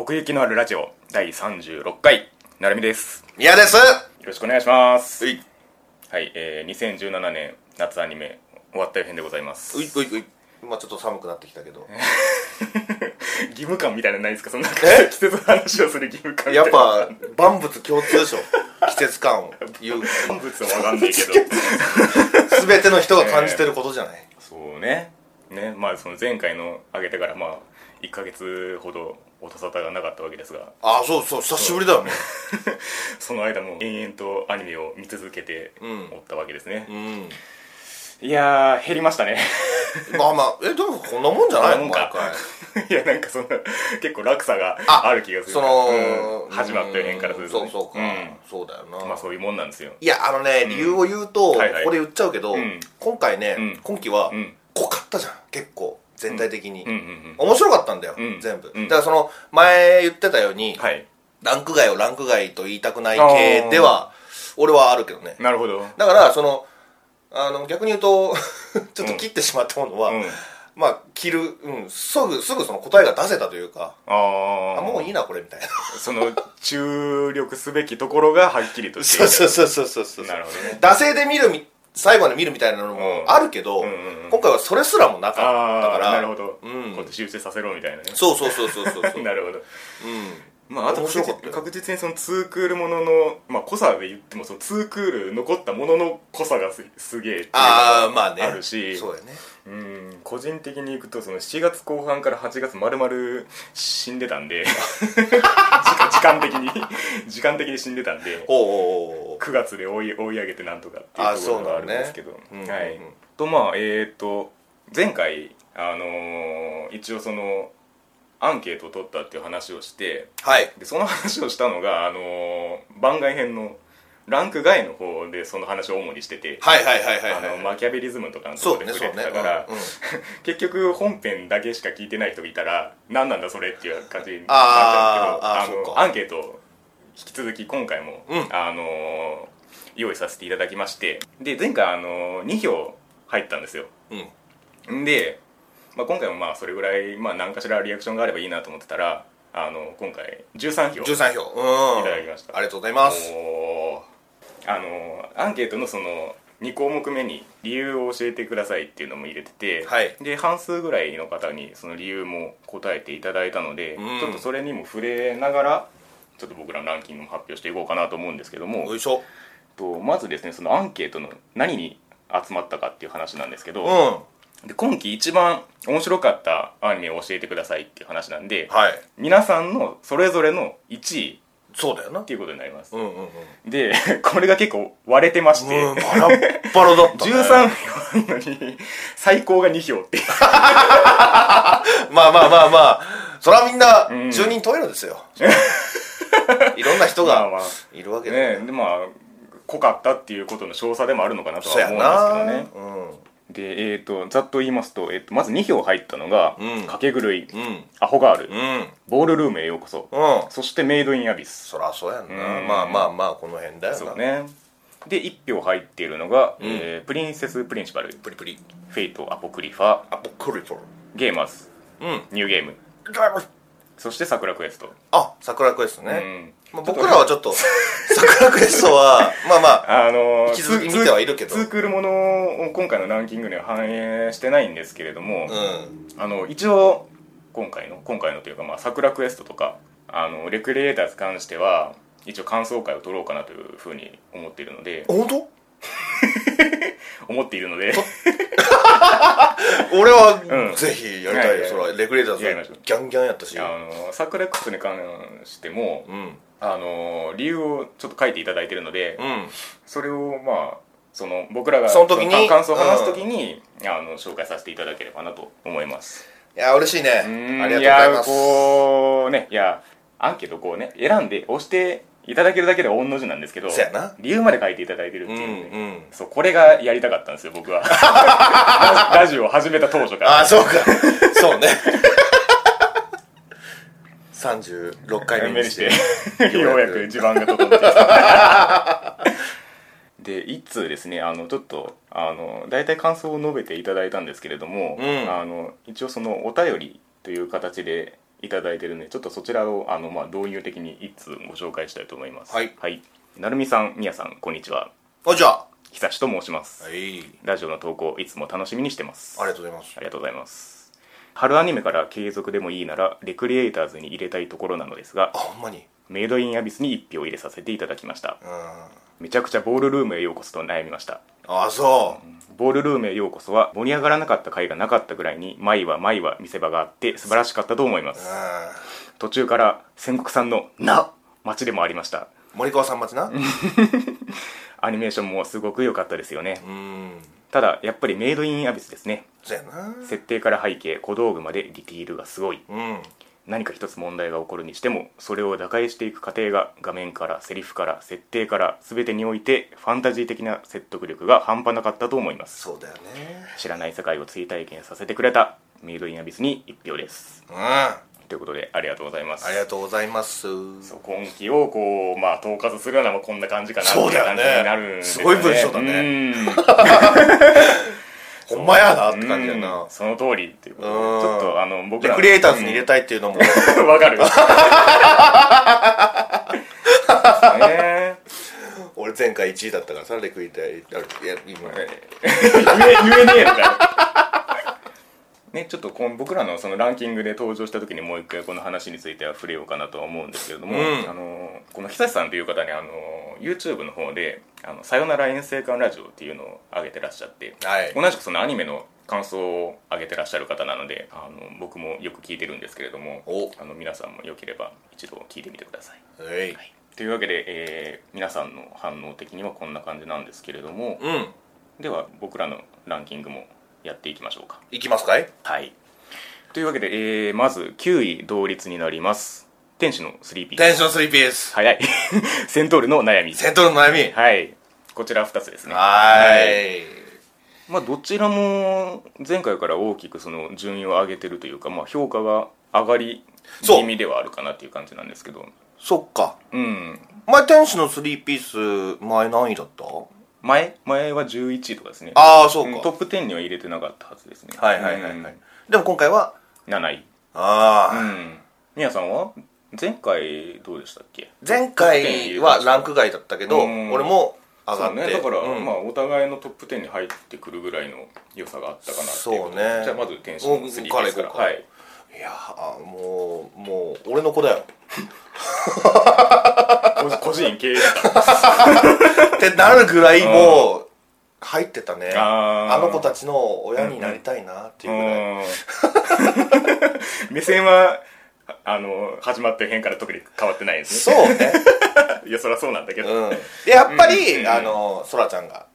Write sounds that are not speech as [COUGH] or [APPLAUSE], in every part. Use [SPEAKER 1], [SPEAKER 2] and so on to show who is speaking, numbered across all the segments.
[SPEAKER 1] 奥行きのあるラジオ第36回なるみです。よ
[SPEAKER 2] 宮です。
[SPEAKER 1] ろしくお願いします。
[SPEAKER 2] うい。
[SPEAKER 1] はい、えー、2017年夏アニメ終わったよ編でございます。
[SPEAKER 2] ういういうい。まあちょっと寒くなってきたけど。[LAUGHS]
[SPEAKER 1] 義務感みたいなのないですか？そんな
[SPEAKER 2] え？
[SPEAKER 1] 季節の話をする義務感みた
[SPEAKER 2] やっぱ万物共通でしょ。季節感を。言う。
[SPEAKER 1] 万物は分かんないけど。[LAUGHS]
[SPEAKER 2] 全ての人が感じてることじゃない、
[SPEAKER 1] そうね。ね。まあその前回の上げてからまあ1ヶ月ほど音沙汰がなかったわけですが。
[SPEAKER 2] ああそうそう久しぶりだよね。[LAUGHS]
[SPEAKER 1] その間も延々とアニメを見続けて
[SPEAKER 2] うん。
[SPEAKER 1] おったわけですね、
[SPEAKER 2] うん。
[SPEAKER 1] いやー減りましたね。
[SPEAKER 2] まあまあえでもこんなもんじゃないの？毎回。[LAUGHS]
[SPEAKER 1] いやなんかそんな結構落差が
[SPEAKER 2] あ
[SPEAKER 1] ある気がする。
[SPEAKER 2] その、
[SPEAKER 1] うん。始まったよ辺からすると、ね、
[SPEAKER 2] そうそうか、
[SPEAKER 1] ん。
[SPEAKER 2] そうだよな、
[SPEAKER 1] まあそういうもんなんですよ。
[SPEAKER 2] いやあのね理由を言うと、
[SPEAKER 1] はいはい。
[SPEAKER 2] ここで言っちゃうけど、
[SPEAKER 1] うん。
[SPEAKER 2] 今回ね、
[SPEAKER 1] うん。
[SPEAKER 2] 今期は
[SPEAKER 1] うん。
[SPEAKER 2] 濃かったじゃん結構全体的に、
[SPEAKER 1] うん。うん
[SPEAKER 2] 面白かったんだよ、
[SPEAKER 1] うん。
[SPEAKER 2] 全部、
[SPEAKER 1] うん。
[SPEAKER 2] だからその前言ってたように、
[SPEAKER 1] うんはい。
[SPEAKER 2] ランク外をランク外と言いたくない系では俺はあるけどね。
[SPEAKER 1] なるほど。
[SPEAKER 2] だからそのあの逆に言うと [LAUGHS] ちょっと切ってしまったものは、
[SPEAKER 1] うん。
[SPEAKER 2] まあ切る、うん、すぐすぐその答えが出せたというか
[SPEAKER 1] ああ
[SPEAKER 2] あもういいなこれみたいな。
[SPEAKER 1] その注力すべきところがはっきりとしている。[LAUGHS]
[SPEAKER 2] そうそうそうそうそうそう。
[SPEAKER 1] なるほどね。
[SPEAKER 2] 惰性で見るみ最後まで見るみたいなのもあるけど、今回はそれすらもなかったから。
[SPEAKER 1] なるほど、
[SPEAKER 2] うん。
[SPEAKER 1] こうやって修正させろみたいなね。
[SPEAKER 2] そうそうそうそうそうそう。[LAUGHS]
[SPEAKER 1] なるほど。
[SPEAKER 2] うん
[SPEAKER 1] まあ、あと確実にそのツークールものの、まあ、濃さで言ってもそのツークール残ったものの濃さがすすげえっていうのが
[SPEAKER 2] ああまあね。
[SPEAKER 1] あるし
[SPEAKER 2] そうやね。
[SPEAKER 1] うん個人的にいくとその7月後半から8月丸々死んでたんで [LAUGHS] 時間的に時間的に死んでたんで
[SPEAKER 2] ほうほうほう
[SPEAKER 1] 9月で追い追い上げてなんとかっていう
[SPEAKER 2] あ
[SPEAKER 1] ところがあるんですけど、
[SPEAKER 2] ね
[SPEAKER 1] はい、
[SPEAKER 2] うんうん。うん
[SPEAKER 1] とまあえっ、と前回あのー一応そのアンケートを取ったっていう話をして
[SPEAKER 2] はい。
[SPEAKER 1] でその話をしたのが、あのー番外編のランク外の方でその話を主にしてて、
[SPEAKER 2] はいはいはいはい
[SPEAKER 1] あ
[SPEAKER 2] はい。
[SPEAKER 1] のマキャベリズムとかのところで触れてたから、
[SPEAKER 2] うんうん。[LAUGHS]
[SPEAKER 1] 結局本編だけしか聞いてない人がいたら何なんだそれっていう感じになっちゃうけどアンケートを引き続き今回も、
[SPEAKER 2] うん。
[SPEAKER 1] あのー用意させていただきましてで前回、あのー2票入ったんですよ。
[SPEAKER 2] うん
[SPEAKER 1] ん。で、まあ、今回もまあそれぐらい、まあ、何かしらリアクションがあればいいなと思ってたらあの今回13票。
[SPEAKER 2] 13票。うん。
[SPEAKER 1] いただきました。
[SPEAKER 2] ありがとうございます。
[SPEAKER 1] あのアンケートのその2項目目に理由を教えてくださいっていうのも入れてて、
[SPEAKER 2] はい。
[SPEAKER 1] で半数ぐらいの方にその理由も答えていただいたので、
[SPEAKER 2] うん。
[SPEAKER 1] ちょっとそれにも触れながらちょっと僕らのランキングも発表していこうかなと思うんですけども
[SPEAKER 2] よいしょ。
[SPEAKER 1] とまずですねそのアンケートの何に集まったかっていう話なんですけど、
[SPEAKER 2] うん。は
[SPEAKER 1] で今期一番面白かったアニメを教えてくださいっていう話なんで、
[SPEAKER 2] い。
[SPEAKER 1] 皆さんのそれぞれの1位
[SPEAKER 2] そうだよな。
[SPEAKER 1] っていうことになります、
[SPEAKER 2] うんうんうん。
[SPEAKER 1] で [LAUGHS] これが結構割れてまして、
[SPEAKER 2] うんバラッバラだったね。
[SPEAKER 1] 13票あるのに最高が2票って [LAUGHS]
[SPEAKER 2] まあまあまあまあ。それはみんな
[SPEAKER 1] うん。
[SPEAKER 2] 十人十色ですよ。いろんな人が
[SPEAKER 1] まあまあ。
[SPEAKER 2] いるわけだ
[SPEAKER 1] ね。
[SPEAKER 2] よ
[SPEAKER 1] でまあ濃かったっていうことの証左でもあるのかなとは思うん
[SPEAKER 2] な
[SPEAKER 1] ですけどねでえっ、とざっと言いますと,、えー、とまず2票入ったのが「
[SPEAKER 2] うん。
[SPEAKER 1] 賭ケグルイ」
[SPEAKER 2] うん。
[SPEAKER 1] アホガール」ボールルームへようこそ」
[SPEAKER 2] うん。
[SPEAKER 1] そして「メイドインアビス。
[SPEAKER 2] そらそうやんな。
[SPEAKER 1] うん。
[SPEAKER 2] まあまあまあこの辺だ」よな。
[SPEAKER 1] そうね。で1票入っているのが、えープリンセス・プリンシパル」
[SPEAKER 2] プリプリ「
[SPEAKER 1] フェイト・アポクリファ」
[SPEAKER 2] アポクリフォ「
[SPEAKER 1] ゲーマーズ」
[SPEAKER 2] うん「
[SPEAKER 1] ニューゲーム」そして「桜クエスト」
[SPEAKER 2] あ桜クエスト
[SPEAKER 1] う
[SPEAKER 2] ね
[SPEAKER 1] ん
[SPEAKER 2] まあ僕らはちょっと桜クエストは [LAUGHS] まあまあ
[SPEAKER 1] あのー
[SPEAKER 2] 引き続き見てはいるけど。
[SPEAKER 1] ツークールものを今回のランキングには反映してないんですけれども、
[SPEAKER 2] うん。
[SPEAKER 1] あの一応今回の今回のというか、まあ、桜クエストとかあのレクリエイターズに関しては一応感想会を取ろうかなというふうに思っているので
[SPEAKER 2] 本当？[LAUGHS]
[SPEAKER 1] 思っているので。[LAUGHS]
[SPEAKER 2] 俺は
[SPEAKER 1] うん。
[SPEAKER 2] ぜひやりたいよ。
[SPEAKER 1] いやいや
[SPEAKER 2] それはレグレーターズギャンギャンやったし。
[SPEAKER 1] あの桜クエストに関しても
[SPEAKER 2] うん
[SPEAKER 1] あの理由をちょっと書いていただいているので、
[SPEAKER 2] うん。
[SPEAKER 1] それをまあその僕らが
[SPEAKER 2] その時に？
[SPEAKER 1] そ感想を話す時に、あの紹介させていただければなと思います。
[SPEAKER 2] いや嬉しいね。
[SPEAKER 1] うん
[SPEAKER 2] ありがとうございます。
[SPEAKER 1] やこうねいやアンケートこうね選んで押していただけるだけで御の字なんですけど理由まで書いていただいてるって
[SPEAKER 2] うん
[SPEAKER 1] いうね、
[SPEAKER 2] うん。
[SPEAKER 1] そうこれがやりたかったんですよ僕は。ラ [LAUGHS] ラジオを始めた当初から。
[SPEAKER 2] あそうか。そうね36回目
[SPEAKER 1] 目にし
[SPEAKER 2] てて
[SPEAKER 1] ようやく。地盤が整ってきたで一通ですねあのちょっとあの大体感想を述べていただいたんですけれども、
[SPEAKER 2] うん。
[SPEAKER 1] あの一応そのお便りという形でいただいてるんでちょっとそちらをあの、まあ、導入的に一通ご紹介したいと思います。
[SPEAKER 2] はい。
[SPEAKER 1] はい、なるみさんみやさんこんにちは。
[SPEAKER 2] あじゃあ。
[SPEAKER 1] 久しと申します、
[SPEAKER 2] はい。
[SPEAKER 1] ラジオの投稿いつも楽しみにしてます。
[SPEAKER 2] ありがとうございます。
[SPEAKER 1] ありがとうございます春アニメから継続でもいいならレクリエイターズに入れたいところなのですが
[SPEAKER 2] あほんまに？
[SPEAKER 1] メイドインアビスに1票入れさせていただきました。
[SPEAKER 2] うん。
[SPEAKER 1] めちゃくちゃボールルームへようこそと悩みました。
[SPEAKER 2] あそう。
[SPEAKER 1] ボールルームへようこそは盛り上がらなかった回がなかったぐらいに毎話毎話見せ場があって素晴らしかったと思います。
[SPEAKER 2] う
[SPEAKER 1] 途中から戦国さんの「な」街でもありました。
[SPEAKER 2] ん森川さん待ちな。[LAUGHS]
[SPEAKER 1] アニメーションもすごく良かったですよね。
[SPEAKER 2] うん
[SPEAKER 1] ただやっぱりメイドインアビスですね。
[SPEAKER 2] そうやな。
[SPEAKER 1] 設定から背景小道具までディティールがすごい。
[SPEAKER 2] うん。
[SPEAKER 1] 何か一つ問題が起こるにしてもそれを打開していく過程が画面からセリフから設定から全てにおいてファンタジー的な説得力が半端なかったと思います。
[SPEAKER 2] そうだよね。
[SPEAKER 1] 知らない世界を追体験させてくれたメイドインアビスに1票です。
[SPEAKER 2] うん。あ
[SPEAKER 1] ということでありがとうございます。
[SPEAKER 2] りがとうございます。
[SPEAKER 1] そう今期をこうまあ統括するのはこんな感じかなって
[SPEAKER 2] そうだよね
[SPEAKER 1] いう感じになるんです
[SPEAKER 2] すごい文章だ
[SPEAKER 1] ね。[LAUGHS]
[SPEAKER 2] ほんまやなっ
[SPEAKER 1] うん
[SPEAKER 2] て感じだな。
[SPEAKER 1] うん。その通りっていうことでち
[SPEAKER 2] うん。
[SPEAKER 1] ょっとあの僕ら
[SPEAKER 2] レクリエイターズに入れたいっていうのも。
[SPEAKER 1] うん。[LAUGHS] わかる。ね [LAUGHS]
[SPEAKER 2] 俺前回1位だったからさレクリエイターいや今。
[SPEAKER 1] 言え言えねえのかよね、ちょっとこの僕らのそのランキングで登場した時にもう一回この話については触れようかなとは思うんですけれども、
[SPEAKER 2] うん。
[SPEAKER 1] あのこの久志さんという方にあの YouTube の方で「あのさよなら遠征館ラジオ」っていうのを上げてらっしゃって、
[SPEAKER 2] はい。
[SPEAKER 1] 同じくそのアニメの感想を上げてらっしゃる方なのであの僕もよく聞いてるんですけれども
[SPEAKER 2] お。
[SPEAKER 1] あの皆さんもよければ一度聞いてみてください。
[SPEAKER 2] はい。
[SPEAKER 1] というわけで、えー皆さんの反応的にはこんな感じなんですけれども、
[SPEAKER 2] うん。
[SPEAKER 1] では僕らのランキングもやっていきましょうか。
[SPEAKER 2] いきますかい？
[SPEAKER 1] はい。というわけで、えーまず9位同率になります。天使の3ピース。
[SPEAKER 2] テンション3ピース。
[SPEAKER 1] 早い。[LAUGHS] セントールの悩み。
[SPEAKER 2] セントルの悩み。
[SPEAKER 1] はい。こちら2つですね。
[SPEAKER 2] はーい。
[SPEAKER 1] まあどちらも前回から大きくその順位を上げてるというか、まあ、評価が上がり
[SPEAKER 2] そう。
[SPEAKER 1] 気味ではあるかなっていう感じなんですけど。
[SPEAKER 2] そっか。
[SPEAKER 1] うん。
[SPEAKER 2] 前天使の3ピース前何位だった？
[SPEAKER 1] 前前は11位とかですね。
[SPEAKER 2] ああそうか。
[SPEAKER 1] んトップ10には入れてなかったはずですね。
[SPEAKER 2] はいはいはいはい、
[SPEAKER 1] うん。
[SPEAKER 2] でも今回は
[SPEAKER 1] 7位。
[SPEAKER 2] ああ、
[SPEAKER 1] うん。みやさんは前回どうでしたっけ？
[SPEAKER 2] 前回はランク外だったけど、
[SPEAKER 1] うん。
[SPEAKER 2] 俺も上がって。
[SPEAKER 1] そうね。だから、
[SPEAKER 2] うん。
[SPEAKER 1] まあお互いのトップ10に入ってくるぐらいの良さがあったかなっていう
[SPEAKER 2] そうね。
[SPEAKER 1] じゃあまず天使の3ですから。はい。
[SPEAKER 2] いやーもうもう俺の子だよ
[SPEAKER 1] 個 [LAUGHS] 個人経営者。
[SPEAKER 2] ってなるぐらいもう入ってたね。
[SPEAKER 1] あ
[SPEAKER 2] の子たちの親になりたいなっていうぐらい、
[SPEAKER 1] うん。[LAUGHS] 目線はあの始まってへんから特に変わってないですね。
[SPEAKER 2] そうね。[LAUGHS]
[SPEAKER 1] いやそりゃそうなんだけど、
[SPEAKER 2] うん。でやっぱり、
[SPEAKER 1] うん。
[SPEAKER 2] あのそらちゃんが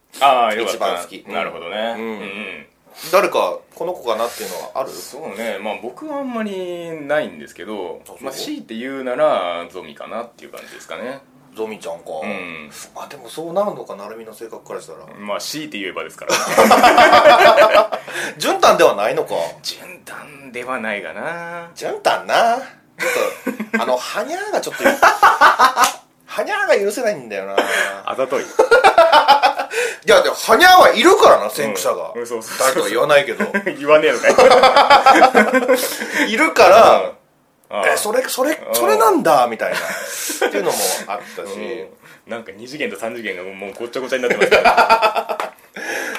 [SPEAKER 2] 一番好き。
[SPEAKER 1] なるほどね。
[SPEAKER 2] うん
[SPEAKER 1] うん
[SPEAKER 2] 誰かこの子かなっていうのはある？
[SPEAKER 1] そうね。まあ僕はあんまりないんですけどまあ強いて言うならゾミかなっていう感じですかね。
[SPEAKER 2] ゾミちゃんか、
[SPEAKER 1] うん。
[SPEAKER 2] まあでもそうなるのかなるみの性格からしたら。
[SPEAKER 1] まあ強いて言えばですからね。[LAUGHS]
[SPEAKER 2] 順単ではないのか。
[SPEAKER 1] 順単ではないがな。
[SPEAKER 2] 順単な。ちょっとあのはにゃーがちょっと [LAUGHS] はにゃーが許せないんだよな。
[SPEAKER 1] あざとい
[SPEAKER 2] いやでもはにゃーはいるからな先駆者が、
[SPEAKER 1] うん。そうそう
[SPEAKER 2] 誰とは言わないけど。[LAUGHS]
[SPEAKER 1] 言わねえのかい。
[SPEAKER 2] いるから、えそれそれそれなんだみたいな。っていうのもあったし、
[SPEAKER 1] うん。なんか2次元と3次元がもうごっちゃごちゃになってますから。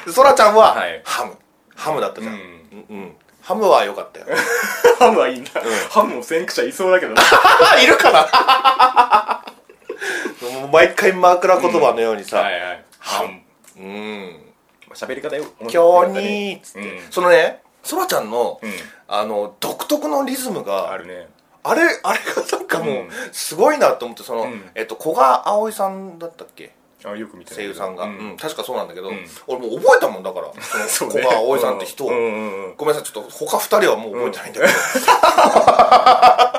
[SPEAKER 2] でそらちゃんは、
[SPEAKER 1] はい。
[SPEAKER 2] ハム。ハムだったじゃん、
[SPEAKER 1] う
[SPEAKER 2] うんんうん。ハムは良かったよ。[LAUGHS]
[SPEAKER 1] ハムはいいん。だ、ハムも先駆者いそうだけど [LAUGHS]
[SPEAKER 2] いるかな。もう毎回枕言葉のようにさ
[SPEAKER 1] はいはいハム
[SPEAKER 2] うん。
[SPEAKER 1] 喋り方よ。
[SPEAKER 2] 今日にっつって、
[SPEAKER 1] うん。
[SPEAKER 2] そのねそらちゃんの、
[SPEAKER 1] うん。
[SPEAKER 2] あの独特のリズムが
[SPEAKER 1] あるね。
[SPEAKER 2] あれあれがなんかもう、
[SPEAKER 1] うん。
[SPEAKER 2] すごいなと思ってその、
[SPEAKER 1] うん。
[SPEAKER 2] えっと古賀葵さんだったっけ？
[SPEAKER 1] あよく見て
[SPEAKER 2] 声優さんが、
[SPEAKER 1] う
[SPEAKER 2] うん。ん確かそうなんだけど、
[SPEAKER 1] ん。
[SPEAKER 2] 俺もう覚えたもんだから。[LAUGHS] 古賀葵さんって人を、ごめんなさいちょっと他二人はもう覚えてないんだけど、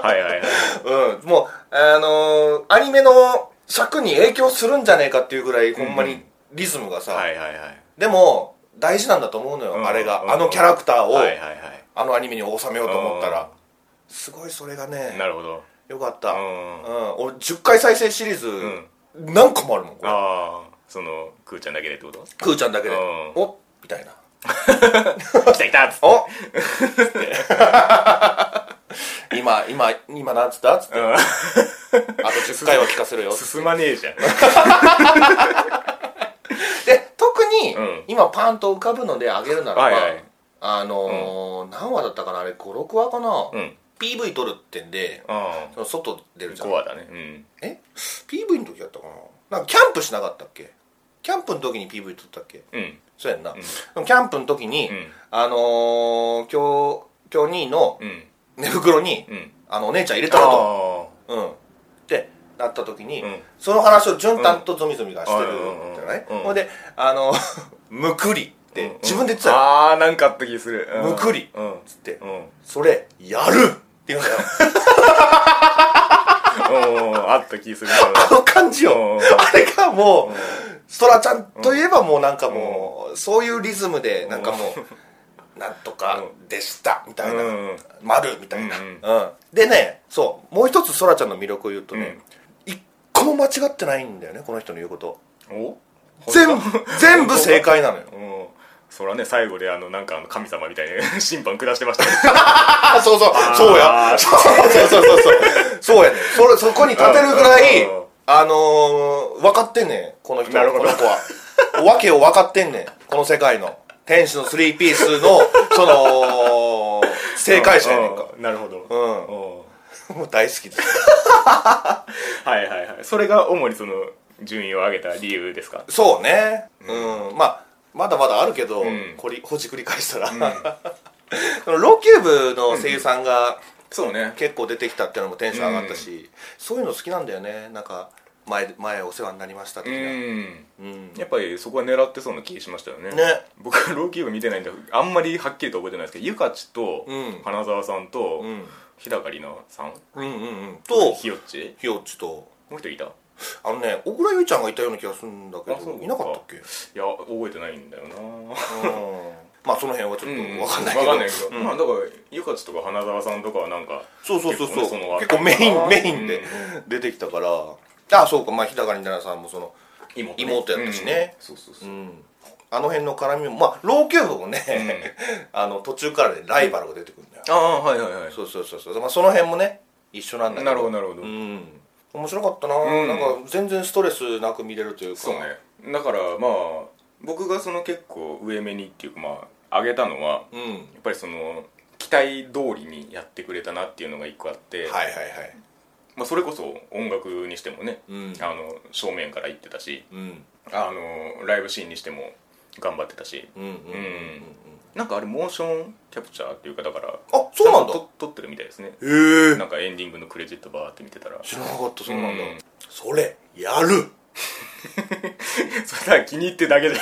[SPEAKER 1] はいはいはい。[LAUGHS]
[SPEAKER 2] うん、もう、あのーアニメの尺に影響するんじゃねえかっていうぐらい、ほんまにリズムがさ、
[SPEAKER 1] はいはいはい。
[SPEAKER 2] でも、大事なんだと思うのよ、
[SPEAKER 1] うん。
[SPEAKER 2] あれが、
[SPEAKER 1] うん。
[SPEAKER 2] あのキャラクターを、
[SPEAKER 1] はいはいはい。
[SPEAKER 2] あのアニメに収めようと思った
[SPEAKER 1] うん。
[SPEAKER 2] ら、すごいそれがね、
[SPEAKER 1] なるほど。
[SPEAKER 2] よかった。
[SPEAKER 1] う
[SPEAKER 2] うん。ん、俺、10回再生シリーズ、
[SPEAKER 1] ん。
[SPEAKER 2] 何個もあるもん、これ。
[SPEAKER 1] ああそのくーちゃんだけでってこと？
[SPEAKER 2] クーちゃんだけで、
[SPEAKER 1] うん。
[SPEAKER 2] おみたいな。[LAUGHS]
[SPEAKER 1] 来た来たっつって。
[SPEAKER 2] お今今今なんつった？っつって。
[SPEAKER 1] うん。
[SPEAKER 2] あと10回は聞かせるよ。[LAUGHS]
[SPEAKER 1] 進まねえじゃん [LAUGHS]
[SPEAKER 2] で特に、
[SPEAKER 1] うん。
[SPEAKER 2] 今パンと浮かぶのであげるならば、
[SPEAKER 1] はいはい。
[SPEAKER 2] あのー何話だったかな？あれ56話かな、
[SPEAKER 1] うん。
[SPEAKER 2] PV 撮るってんで
[SPEAKER 1] あ
[SPEAKER 2] その外出るじゃん。
[SPEAKER 1] あコアだね。うん。
[SPEAKER 2] え？PV の時やったかな？なんかキャンプしなかったっけ？キャンプの時に PV 撮ったっけ？
[SPEAKER 1] うん。
[SPEAKER 2] そうやんな、でもキャンプの時に、
[SPEAKER 1] うん。
[SPEAKER 2] あのー、今日今日2位の
[SPEAKER 1] うん。
[SPEAKER 2] 寝袋に、
[SPEAKER 1] うん。
[SPEAKER 2] あのお姉ちゃん入れたらと
[SPEAKER 1] あ
[SPEAKER 2] うん。ってなった時に、
[SPEAKER 1] うん。
[SPEAKER 2] その話を潤太とゾミゾミがしてる
[SPEAKER 1] うん
[SPEAKER 2] じゃない、
[SPEAKER 1] うん。
[SPEAKER 2] ほんであの [LAUGHS] むくりって
[SPEAKER 1] うん
[SPEAKER 2] 自分で言ってたよ、
[SPEAKER 1] ああなんかあった気する。うん。
[SPEAKER 2] むくり。
[SPEAKER 1] うん。
[SPEAKER 2] つって
[SPEAKER 1] うん。
[SPEAKER 2] それやる！って言うんだよ。
[SPEAKER 1] あった気する。
[SPEAKER 2] あの感じよ。
[SPEAKER 1] うん
[SPEAKER 2] あれがもうストラちゃんといえばもうなんかもうそういうリズムでなんかもうなんとかでしたみたいな。
[SPEAKER 1] うん
[SPEAKER 2] 丸みたいな。
[SPEAKER 1] うん
[SPEAKER 2] うん。でねそうもう一つそらちゃんの魅力を言うとね一個も間違ってないんだよねこの人の言うこと。
[SPEAKER 1] お？
[SPEAKER 2] 全部全部正解なのよ。
[SPEAKER 1] うん。そらね最後であのなんか神様みたいな [LAUGHS] 審判下してました。[LAUGHS]
[SPEAKER 2] そうそう。そうや。そうそうそうそう。そうやね。それそこに立てるぐらい
[SPEAKER 1] うん。
[SPEAKER 2] あのー、分かってんねんこの人
[SPEAKER 1] なるほど。
[SPEAKER 2] この子は。わけを分かってんねんこの世界の。天使のスリーピースのその [LAUGHS] 正解者やねんか。
[SPEAKER 1] うなるほど。
[SPEAKER 2] うん。
[SPEAKER 1] うん [LAUGHS]
[SPEAKER 2] もう大好きです。[LAUGHS]
[SPEAKER 1] はいはいはい。それが主にその順位を上げた理由ですか？
[SPEAKER 2] そうね。うん、まあまだまだあるけど、
[SPEAKER 1] ん。
[SPEAKER 2] こりほじくり返したら、[LAUGHS] そのローキューブの声優さん。が
[SPEAKER 1] そうね。
[SPEAKER 2] 結構出てきたっていうのもテンション上がったし、そういうの好きなんだよね。なんか前前お世話になりました的
[SPEAKER 1] う
[SPEAKER 2] な、
[SPEAKER 1] ん。
[SPEAKER 2] うん。
[SPEAKER 1] やっぱりそこは狙ってそうな気しましたよね。
[SPEAKER 2] ね。
[SPEAKER 1] 僕はローキューブ見てないんであんまりはっきりと覚えてないですけどゆかちと
[SPEAKER 2] うん
[SPEAKER 1] 花澤さんと
[SPEAKER 2] うん
[SPEAKER 1] 日高里奈さん？
[SPEAKER 2] うんうんうん。と
[SPEAKER 1] ひよっち？
[SPEAKER 2] ひよっちと。
[SPEAKER 1] もう一人いた？い
[SPEAKER 2] あのね小倉優衣ちゃんがいたような気がするんだけ
[SPEAKER 1] あそう
[SPEAKER 2] どいなかったっけ？
[SPEAKER 1] や覚えてないんだよな。
[SPEAKER 2] うん。まあその辺はちょっと分かんないけど、
[SPEAKER 1] わかんないけど、
[SPEAKER 2] うん。
[SPEAKER 1] まあだからゆかちとか花澤さんとかはなんか
[SPEAKER 2] そうそうそうそう。
[SPEAKER 1] 結構ね
[SPEAKER 2] 結構メインメインで
[SPEAKER 1] うん。
[SPEAKER 2] 出てきたから。あそうか。まあ日高里奈さんもその
[SPEAKER 1] 妹,、
[SPEAKER 2] 妹やったしね。
[SPEAKER 1] うん。そうそうそう。う、
[SPEAKER 2] んあの辺の絡みもまあローキューブもね、[LAUGHS] あの途中からねライバルが出てくるんだよ、
[SPEAKER 1] ああはいはいはい。
[SPEAKER 2] そうそうそうそう、まあ、その辺もね一緒なんだけど。
[SPEAKER 1] なるほどなるほど。
[SPEAKER 2] うん。面白かったな、
[SPEAKER 1] ん。
[SPEAKER 2] なんか全然ストレスなく見れるというか。
[SPEAKER 1] そうね。だからまあ僕がその結構上目にっていうかまあ上げたのは
[SPEAKER 2] うん。
[SPEAKER 1] やっぱりその期待通りにやってくれたなっていうのが一個あって、
[SPEAKER 2] はいはいはい。
[SPEAKER 1] まあ、それこそ音楽にしてもね、
[SPEAKER 2] うん。
[SPEAKER 1] あの正面から言ってたし
[SPEAKER 2] うん。
[SPEAKER 1] あのライブシーンにしても頑張ってたし。
[SPEAKER 2] うんうんうんうん
[SPEAKER 1] なんかあれモーションキャプチャーっていうかだから
[SPEAKER 2] あそうなんだ。
[SPEAKER 1] 撮ってるみたいですね。
[SPEAKER 2] へえ
[SPEAKER 1] なんかエンディングのクレジットバーって見てたら。
[SPEAKER 2] 知らなかったそうなんだ、
[SPEAKER 1] うん。
[SPEAKER 2] それやる。[LAUGHS]
[SPEAKER 1] それは気に入ってるだけで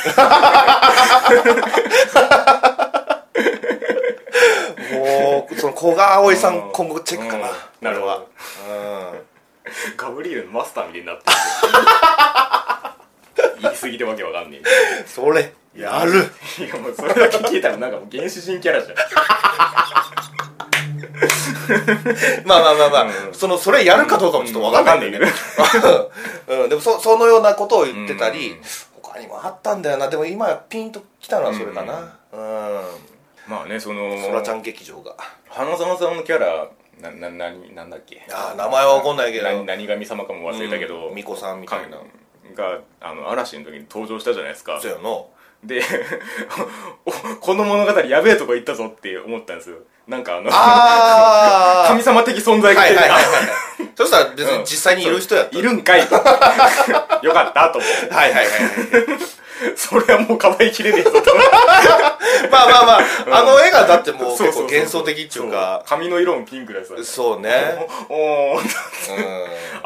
[SPEAKER 2] もうその古賀葵さ
[SPEAKER 1] うん。
[SPEAKER 2] ん今後チェックかな、
[SPEAKER 1] うん。なるほど。
[SPEAKER 2] うん。
[SPEAKER 1] ガブリエルのマスターみたいになってる言い過ぎてわけわかんね
[SPEAKER 2] それやる。
[SPEAKER 1] えいやもうそれだけ聞いたらなんかもう原始人キャラじゃん。[LAUGHS]
[SPEAKER 2] まあまあまあまあ、
[SPEAKER 1] うん。
[SPEAKER 2] そのそれやるかどうかもちょっと分かんないんだよね、[LAUGHS] うん、でもそそのようなことを言ってたり、
[SPEAKER 1] うん。
[SPEAKER 2] 他にもあったんだよな。でも今ピンときたのはそれかな。うん。
[SPEAKER 1] まあねその
[SPEAKER 2] そらちゃん劇場が。
[SPEAKER 1] 花澤さんのキャラなな何なんだっけ？
[SPEAKER 2] あー名前は分かんないけど。
[SPEAKER 1] 何何神様かも忘れたけど、
[SPEAKER 2] うん。巫女さんみたいな
[SPEAKER 1] があの嵐の時に登場したじゃないですか。
[SPEAKER 2] そうやの
[SPEAKER 1] で [LAUGHS] おこの物語やべえとこ行ったぞって思ったんですよ。なんかあの
[SPEAKER 2] あ [LAUGHS]
[SPEAKER 1] 神様的存在が出て
[SPEAKER 2] はいはいはいはいそしたら別に実際にいる人やった。
[SPEAKER 1] いるんかいと。[LAUGHS] よかったと。思って
[SPEAKER 2] はいはいはいはい。
[SPEAKER 1] それはもうかばいきれねえぞと。
[SPEAKER 2] まあまあまあ、あの絵がだってもう結構幻想的っていうか。
[SPEAKER 1] 髪の色もピンクでさ。
[SPEAKER 2] そうね。
[SPEAKER 1] おおー
[SPEAKER 2] う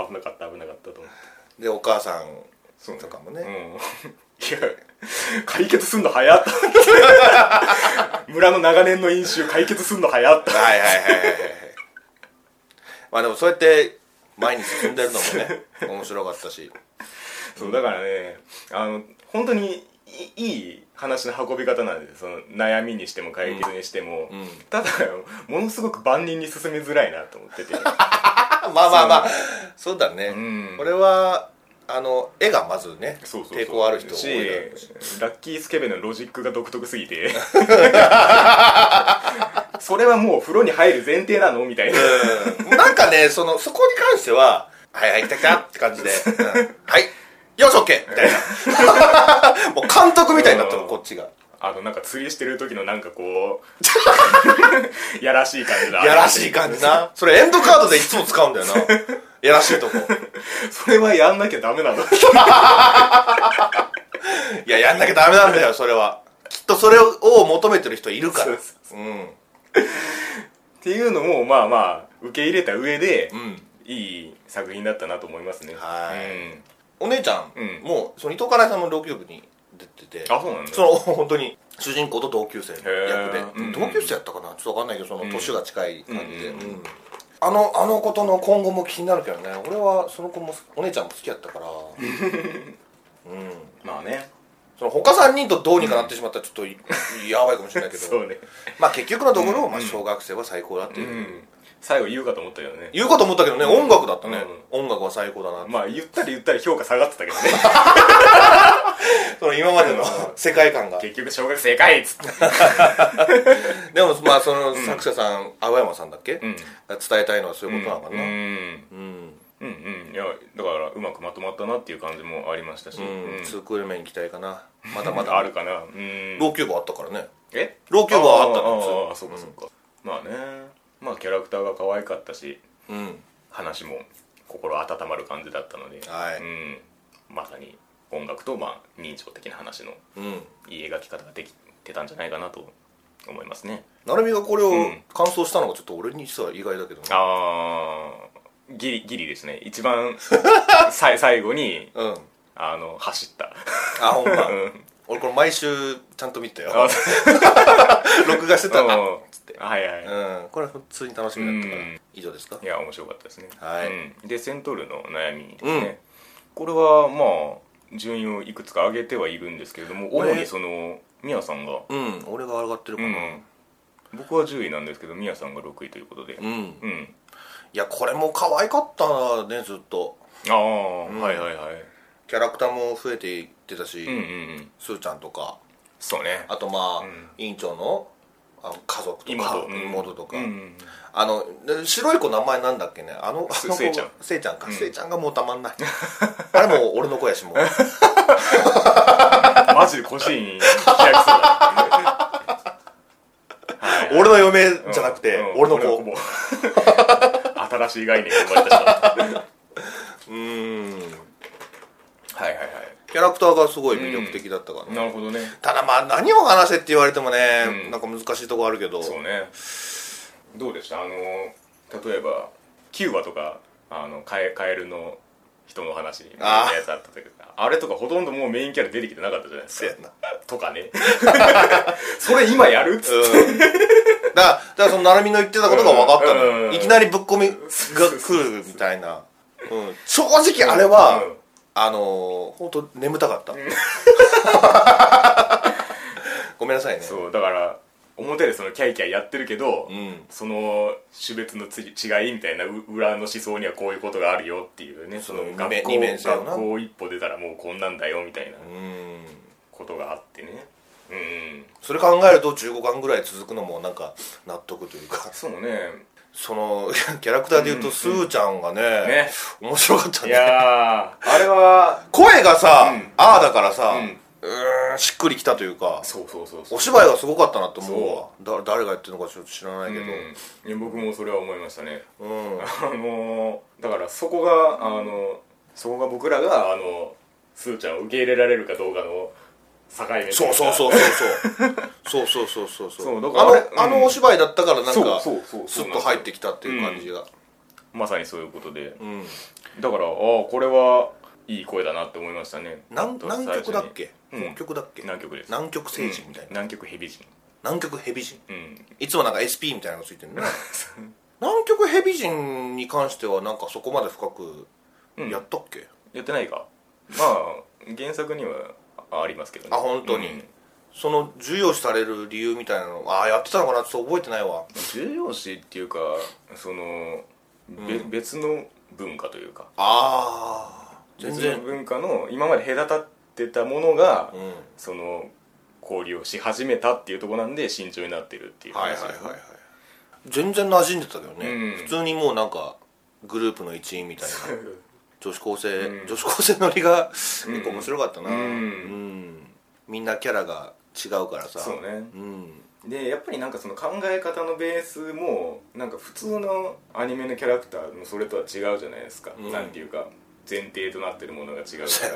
[SPEAKER 1] 危なかった危なかったと思って。
[SPEAKER 2] んでお母さんとかもね、
[SPEAKER 1] うん。いや解決すんの早っと [LAUGHS] 村の長年の飲酒解決すんの早っと
[SPEAKER 2] はいはいはいはいはい。まあでもそうやって前に進んでるのもね [LAUGHS] 面白かったし。
[SPEAKER 1] そうだからねあの本当にいいい話の運び方なんですその悩みにしても解決にしても、
[SPEAKER 2] ん。
[SPEAKER 1] ただものすごく万人に進めづらいなと思ってて。
[SPEAKER 2] あ [LAUGHS] まあまあまあ。そうだね、
[SPEAKER 1] ん。
[SPEAKER 2] これはあの絵がまずね抵抗ある人多
[SPEAKER 1] し。
[SPEAKER 2] い
[SPEAKER 1] ラッキースケベのロジックが独特すぎて。[LAUGHS] それはもう風呂に入る前提なのみたいな。
[SPEAKER 2] うん。なんかねそのそこに関しては「はいはい来た来た」って感じで「うん。[LAUGHS] はいよし OK」みたいな。[LAUGHS] もう監督みたいになってるこっちが。
[SPEAKER 1] あのなんか釣りしてる時のなんかこう [LAUGHS] やらしい感じだ。
[SPEAKER 2] やらしい感じな。それエンドカードでいつも使うんだよな。[LAUGHS] やらしいとこ。
[SPEAKER 1] それはやんなきゃダメなの。
[SPEAKER 2] いややんなきゃダメなんだよそれは。きっとそれを求めてる人いるから。
[SPEAKER 1] う
[SPEAKER 2] ん。
[SPEAKER 1] っていうのもまあまあ受け入れた上で、
[SPEAKER 2] うん。
[SPEAKER 1] いい作品だったなと思いますね。
[SPEAKER 2] はい。
[SPEAKER 1] うん
[SPEAKER 2] お姉ちゃん、
[SPEAKER 1] うん。
[SPEAKER 2] もうその伊藤かなえさんの浪曲に出てて
[SPEAKER 1] あそうなんだ。
[SPEAKER 2] その本当に主人公と同級生の役で。
[SPEAKER 1] へーうん
[SPEAKER 2] 同級生やったかな？ちょっと分かんないけどその
[SPEAKER 1] うん。
[SPEAKER 2] 年が近い感じで、
[SPEAKER 1] うん
[SPEAKER 2] うんあのあのことの今後も気になるけどね。俺はその子もお姉ちゃんも好きやったから。[LAUGHS] うん。
[SPEAKER 1] まあね。
[SPEAKER 2] その他3人とどうにかなってしまったらちょっといやばいかもしれないけど。[LAUGHS]
[SPEAKER 1] ね。
[SPEAKER 2] まあ結局のところ、
[SPEAKER 1] うん。
[SPEAKER 2] まあ、小学生は最高だっていう、
[SPEAKER 1] うん最後言うかと思ったけどね。
[SPEAKER 2] 言うかと思ったけどね、音楽だったね、
[SPEAKER 1] う
[SPEAKER 2] 音楽は最高だな
[SPEAKER 1] まあ言ったり言ったり評価下がってたけどね。[LAUGHS]
[SPEAKER 2] その今までの世界観が。
[SPEAKER 1] 結局小学生かいっつって。[LAUGHS]
[SPEAKER 2] でもまあその作者さん、青山さんだっけ、
[SPEAKER 1] うん。
[SPEAKER 2] が伝えたいのはそういうことなのかな。
[SPEAKER 1] うん。
[SPEAKER 2] うん。
[SPEAKER 1] うん。うん。いやだからうまくまとまったなっていう感じもありましたし、
[SPEAKER 2] うん、
[SPEAKER 1] うん。
[SPEAKER 2] ツークール目に行きたいかな。まだまだ。
[SPEAKER 1] あるかな。うん。
[SPEAKER 2] ローキューブあったからね。
[SPEAKER 1] え？
[SPEAKER 2] ローキューブはあった
[SPEAKER 1] あ
[SPEAKER 2] の
[SPEAKER 1] ああそうかそうか、まあねまあキャラクターが可愛かったし
[SPEAKER 2] うん。
[SPEAKER 1] 話も心温まる感じだったので、
[SPEAKER 2] はい。
[SPEAKER 1] うん、まさに音楽と、まあ、人情的な話の
[SPEAKER 2] うん。
[SPEAKER 1] いい描き方ができてたんじゃないかなと思いますね。
[SPEAKER 2] 成美がこれを
[SPEAKER 1] ん。
[SPEAKER 2] 感想したのがちょっと俺に実は意外だけどね
[SPEAKER 1] ああギリギリですね。一番さい [LAUGHS] 最後に
[SPEAKER 2] うん。
[SPEAKER 1] あの走った。
[SPEAKER 2] あほんま。[LAUGHS]
[SPEAKER 1] うん
[SPEAKER 2] 俺これ毎週ちゃんと見てた
[SPEAKER 1] あ
[SPEAKER 2] よ [LAUGHS] 録画してたな。
[SPEAKER 1] うんはいはい、
[SPEAKER 2] うん。これ普通に楽しみだったから。
[SPEAKER 1] うん。
[SPEAKER 2] 以上ですか？
[SPEAKER 1] いや面白かったですね、
[SPEAKER 2] はい。
[SPEAKER 1] うん。でセントルの悩みですね、
[SPEAKER 2] うん。
[SPEAKER 1] これはまあ順位をいくつか上げてはいるんですけれども
[SPEAKER 2] 俺
[SPEAKER 1] 主にそのミヤさんが、
[SPEAKER 2] うん。俺が上がってるかな。
[SPEAKER 1] うん、僕は10位なんですけどミヤさんが6位ということで。
[SPEAKER 2] うん。
[SPEAKER 1] うん。
[SPEAKER 2] いやこれも可愛かったなねずっと。
[SPEAKER 1] ああ、
[SPEAKER 2] ん
[SPEAKER 1] はいはいはい。
[SPEAKER 2] キャラクターも増えていってたし、
[SPEAKER 1] うんうんうん。
[SPEAKER 2] スーちゃんとか。
[SPEAKER 1] そうね。
[SPEAKER 2] あとまあ、
[SPEAKER 1] うん。
[SPEAKER 2] 委員長のあの家族とか
[SPEAKER 1] 妹。うん。
[SPEAKER 2] 妹とか、
[SPEAKER 1] うんうん
[SPEAKER 2] あので白い子名前なんだっけね。あのあの子
[SPEAKER 1] せいちゃん。
[SPEAKER 2] せいちゃんか、
[SPEAKER 1] うん。
[SPEAKER 2] せいちゃんがもうたまんない。[LAUGHS] あれもう俺の子やしもう。[LAUGHS]
[SPEAKER 1] マジで腰に飛躍するはい [LAUGHS]
[SPEAKER 2] 俺の嫁じゃなくて、
[SPEAKER 1] うん。
[SPEAKER 2] 俺の子。
[SPEAKER 1] も。新しい概念が生まれてしまったは
[SPEAKER 2] うーん。
[SPEAKER 1] いはいはい
[SPEAKER 2] キャラクターがすごい魅力的だったから。ね、
[SPEAKER 1] なるほどね。
[SPEAKER 2] ただまあ何を話せって言われてもね、
[SPEAKER 1] うん。
[SPEAKER 2] なんか難しいとこあるけど。
[SPEAKER 1] そうね。どうでした？あの例えば9話とかあのカエカエルの人の話みたいなやつあったけどあれとかほとんどもうメインキャラ出てきてなかったじゃないですか。とかね。[LAUGHS] それ今やる？っつって、
[SPEAKER 2] うん。だからだからその成美の言ってたことが分かったのよ、
[SPEAKER 1] うん。
[SPEAKER 2] いきなりぶっ込みが来るみたいな、うん、正直あれは、
[SPEAKER 1] うん
[SPEAKER 2] あのー、本当眠たかった、[LAUGHS] ごめんなさいね。
[SPEAKER 1] そうだから表でそのキャイキャイやってるけど、
[SPEAKER 2] うん。
[SPEAKER 1] その種別のつ違いみたいなう裏の思想にはこういうことがあるよっていうねその学校学校一歩出たらもうこんなんだよみたいな。
[SPEAKER 2] うん。
[SPEAKER 1] ことがあってね。うん
[SPEAKER 2] それ考えると15巻ぐらい続くのもなんか納得というか。
[SPEAKER 1] そうね
[SPEAKER 2] その [LAUGHS] キャラクターでいうとスーちゃんがね,、
[SPEAKER 1] ね。
[SPEAKER 2] 面白かったね。
[SPEAKER 1] いやーあれは
[SPEAKER 2] 声がさ、
[SPEAKER 1] うん。
[SPEAKER 2] ああだからさ、
[SPEAKER 1] う
[SPEAKER 2] うんしっくりきたというか
[SPEAKER 1] そうそうそう
[SPEAKER 2] お芝居がすごかったなと思うわ。だ誰がやってるのかちょっと知らないけど。
[SPEAKER 1] うん。いや僕もそれは思いましたね。
[SPEAKER 2] うん、
[SPEAKER 1] あのだからそこがあのそこが僕らがあのスーちゃんを受け入れられるかどうかの境目
[SPEAKER 2] そうそうそうそう。そうそうそうそうそう。
[SPEAKER 1] そうだからあ
[SPEAKER 2] の,、あのお芝居だったからなんかスッと入ってきたっていう感じが、
[SPEAKER 1] まさにそういうことで、
[SPEAKER 2] うん、
[SPEAKER 1] だからああこれはいい声だなって思いましたね。
[SPEAKER 2] 何曲だっけ？本曲だっけ、
[SPEAKER 1] 南極です？
[SPEAKER 2] 南極星人みたいな、
[SPEAKER 1] 南極蛇人。
[SPEAKER 2] 南極蛇人、
[SPEAKER 1] うん、
[SPEAKER 2] いつもなんか SP みたいなのがついてるね。[LAUGHS] 南極蛇人に関してはなんかそこまで深くやったっけ、うん、
[SPEAKER 1] やってないか。まあ原作にはありますけどね。
[SPEAKER 2] あ本当に。
[SPEAKER 1] うん。
[SPEAKER 2] その重要視される理由みたいなのああやってたのかなちょっと覚えてないわ。
[SPEAKER 1] 重要視っていうかその、べ
[SPEAKER 2] うん。
[SPEAKER 1] 別の文化というか。
[SPEAKER 2] ああ全
[SPEAKER 1] 別の
[SPEAKER 2] 然
[SPEAKER 1] 文化の今まで隔たってたものが、
[SPEAKER 2] うん。
[SPEAKER 1] その交流をし始めたっていうところなんで慎重になってるっていう
[SPEAKER 2] はいはいはいはい。全然馴染んでたけどね、
[SPEAKER 1] うん。
[SPEAKER 2] 普通にもうなんかグループの一員みたいな [LAUGHS] 女子高生、
[SPEAKER 1] うん。
[SPEAKER 2] 女子高生乗りが結構面白かったな。
[SPEAKER 1] うん。
[SPEAKER 2] うん。みんなキャラが違うからさ。
[SPEAKER 1] そうね。
[SPEAKER 2] うん。
[SPEAKER 1] でやっぱりなんかその考え方のベースもなんか普通のアニメのキャラクターのそれとは違うじゃないですか、
[SPEAKER 2] うん。
[SPEAKER 1] なんていうか前提となってるものが違う